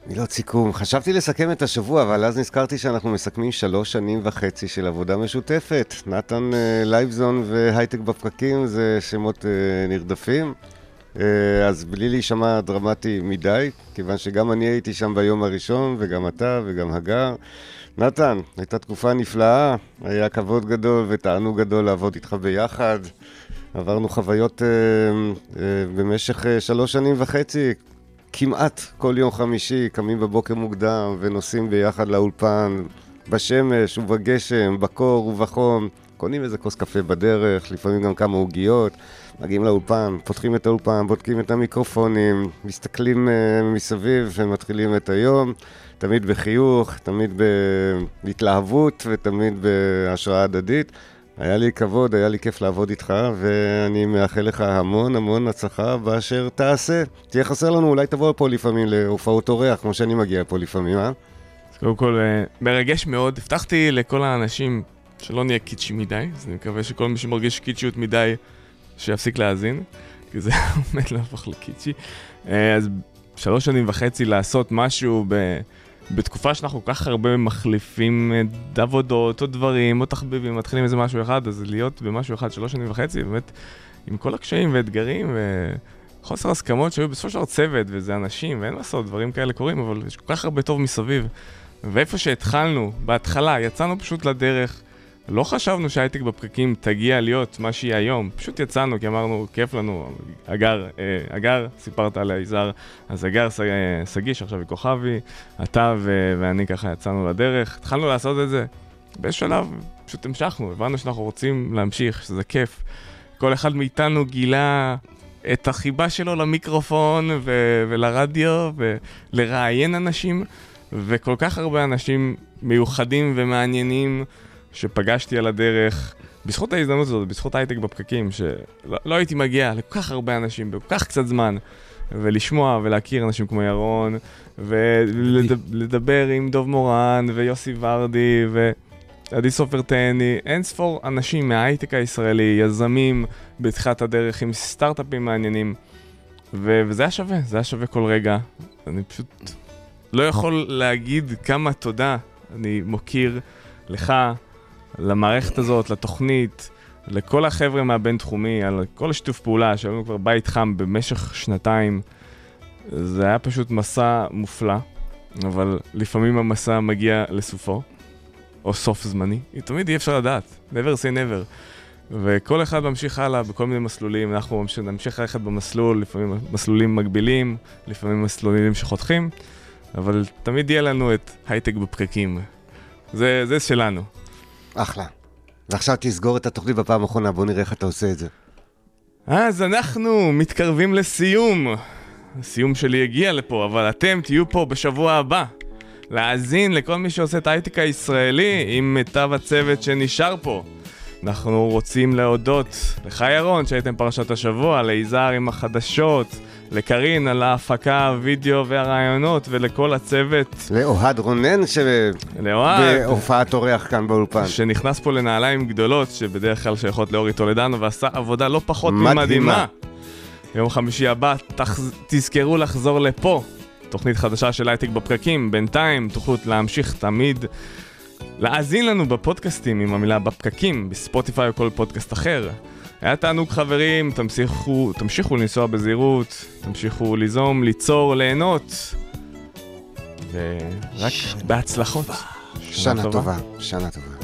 מילות סיכום. חשבתי לסכם את השבוע, אבל אז נזכרתי שאנחנו מסכמים שלוש שנים וחצי של עבודה משותפת. נתן uh, לייבזון והייטק בפקקים זה שמות uh, נרדפים. Uh, אז בלי להישמע דרמטי מדי, כיוון שגם אני הייתי שם ביום הראשון, וגם אתה וגם הגר. נתן, הייתה תקופה נפלאה, היה כבוד גדול ותענוג גדול לעבוד איתך ביחד. עברנו חוויות uh, uh, במשך uh, שלוש שנים וחצי, כמעט כל יום חמישי קמים בבוקר מוקדם ונוסעים ביחד לאולפן, בשמש ובגשם, בקור ובחום, קונים איזה כוס קפה בדרך, לפעמים גם כמה עוגיות, מגיעים לאולפן, פותחים את האולפן, בודקים את המיקרופונים, מסתכלים uh, מסביב ומתחילים את היום, תמיד בחיוך, תמיד בהתלהבות ותמיד בהשראה הדדית. היה לי כבוד, היה לי כיף לעבוד איתך, ואני מאחל לך המון המון הצלחה באשר תעשה. תהיה חסר לנו, אולי תבוא לפה לפעמים להופעות אורח, כמו שאני מגיע פה לפעמים, אה? אז קודם כל, אה, מרגש מאוד. הבטחתי לכל האנשים שלא נהיה קיצ'י מדי, אז אני מקווה שכל מי שמרגיש קיצ'יות מדי, שיפסיק להאזין, כי זה עומד להפוך לקיצ'י. אה, אז שלוש שנים וחצי לעשות משהו ב... בתקופה שאנחנו כל כך הרבה מחליפים אה, עבודות או דברים או תחביבים, מתחילים איזה משהו אחד, אז להיות במשהו אחד שלוש שנים וחצי, באמת, עם כל הקשיים ואתגרים וחוסר הסכמות שהיו בסופו של דבר צוות וזה אנשים, ואין מה לעשות, דברים כאלה קורים, אבל יש כל כך הרבה טוב מסביב. ואיפה שהתחלנו, בהתחלה, יצאנו פשוט לדרך. לא חשבנו שהייטק בפקקים תגיע להיות מה שהיא היום, פשוט יצאנו כי אמרנו, כיף לנו, אגר, אה, אגר, סיפרת על היזהר, אז אגר, שגיא, שעכשיו היא כוכבי, אתה ו- ואני ככה יצאנו לדרך, התחלנו לעשות את זה, באיזשהו שלב פשוט המשכנו, הבנו שאנחנו רוצים להמשיך, שזה כיף. כל אחד מאיתנו גילה את החיבה שלו למיקרופון ו- ולרדיו ולראיין אנשים, וכל כך הרבה אנשים מיוחדים ומעניינים. שפגשתי על הדרך, בזכות ההזדמנות הזאת, בזכות הייטק בפקקים, שלא לא הייתי מגיע לכל כך הרבה אנשים בכל כך קצת זמן, ולשמוע ולהכיר אנשים כמו ירון, ולדבר עם דוב מורן ויוסי ורדי, עדי סופר תהני, אין ספור אנשים מההייטק הישראלי, יזמים בתחילת הדרך עם סטארט-אפים מעניינים, ו- וזה היה שווה, זה היה שווה כל רגע. אני פשוט לא יכול להגיד כמה תודה אני מוקיר לך, למערכת הזאת, לתוכנית, לכל החבר'ה מהבינתחומי, על כל השיתוף פעולה, שהיו לנו כבר בית חם במשך שנתיים. זה היה פשוט מסע מופלא, אבל לפעמים המסע מגיע לסופו, או סוף זמני. תמיד אי אפשר לדעת, never say never. וכל אחד ממשיך הלאה בכל מיני מסלולים, אנחנו נמשיך ללכת במסלול, לפעמים מסלולים מגבילים, לפעמים מסלולים שחותכים, אבל תמיד יהיה לנו את הייטק בפקקים. זה, זה שלנו. אחלה. ועכשיו תסגור את התוכנית בפעם האחרונה, בוא נראה איך אתה עושה את זה. אז אנחנו מתקרבים לסיום. הסיום שלי הגיע לפה, אבל אתם תהיו פה בשבוע הבא. להאזין לכל מי שעושה את ההייטק הישראלי עם מיטב הצוות שנשאר פה. אנחנו רוצים להודות לך ירון שהייתם פרשת השבוע, ליזהר עם החדשות, לקרין על ההפקה, הוידאו והרעיונות ולכל הצוות. לאוהד רונן ש... לאוהד. בהופעת אורח כאן באולפן. שנכנס פה לנעליים גדולות, שבדרך כלל שייכות לאורי טולדנו, ועשה עבודה לא פחות מדהימה. ממדהימה. יום חמישי הבא, תחז... תזכרו לחזור לפה. תוכנית חדשה של הייטק בפקקים, בינתיים תוכלו להמשיך תמיד להאזין לנו בפודקאסטים עם המילה בפקקים, בספוטיפיי או כל פודקאסט אחר. היה תענוג חברים, תמשיכו, תמשיכו לנסוע בזהירות, תמשיכו ליזום, ליצור, ליהנות. ורק בהצלחות. שנה טובה, שנה טובה.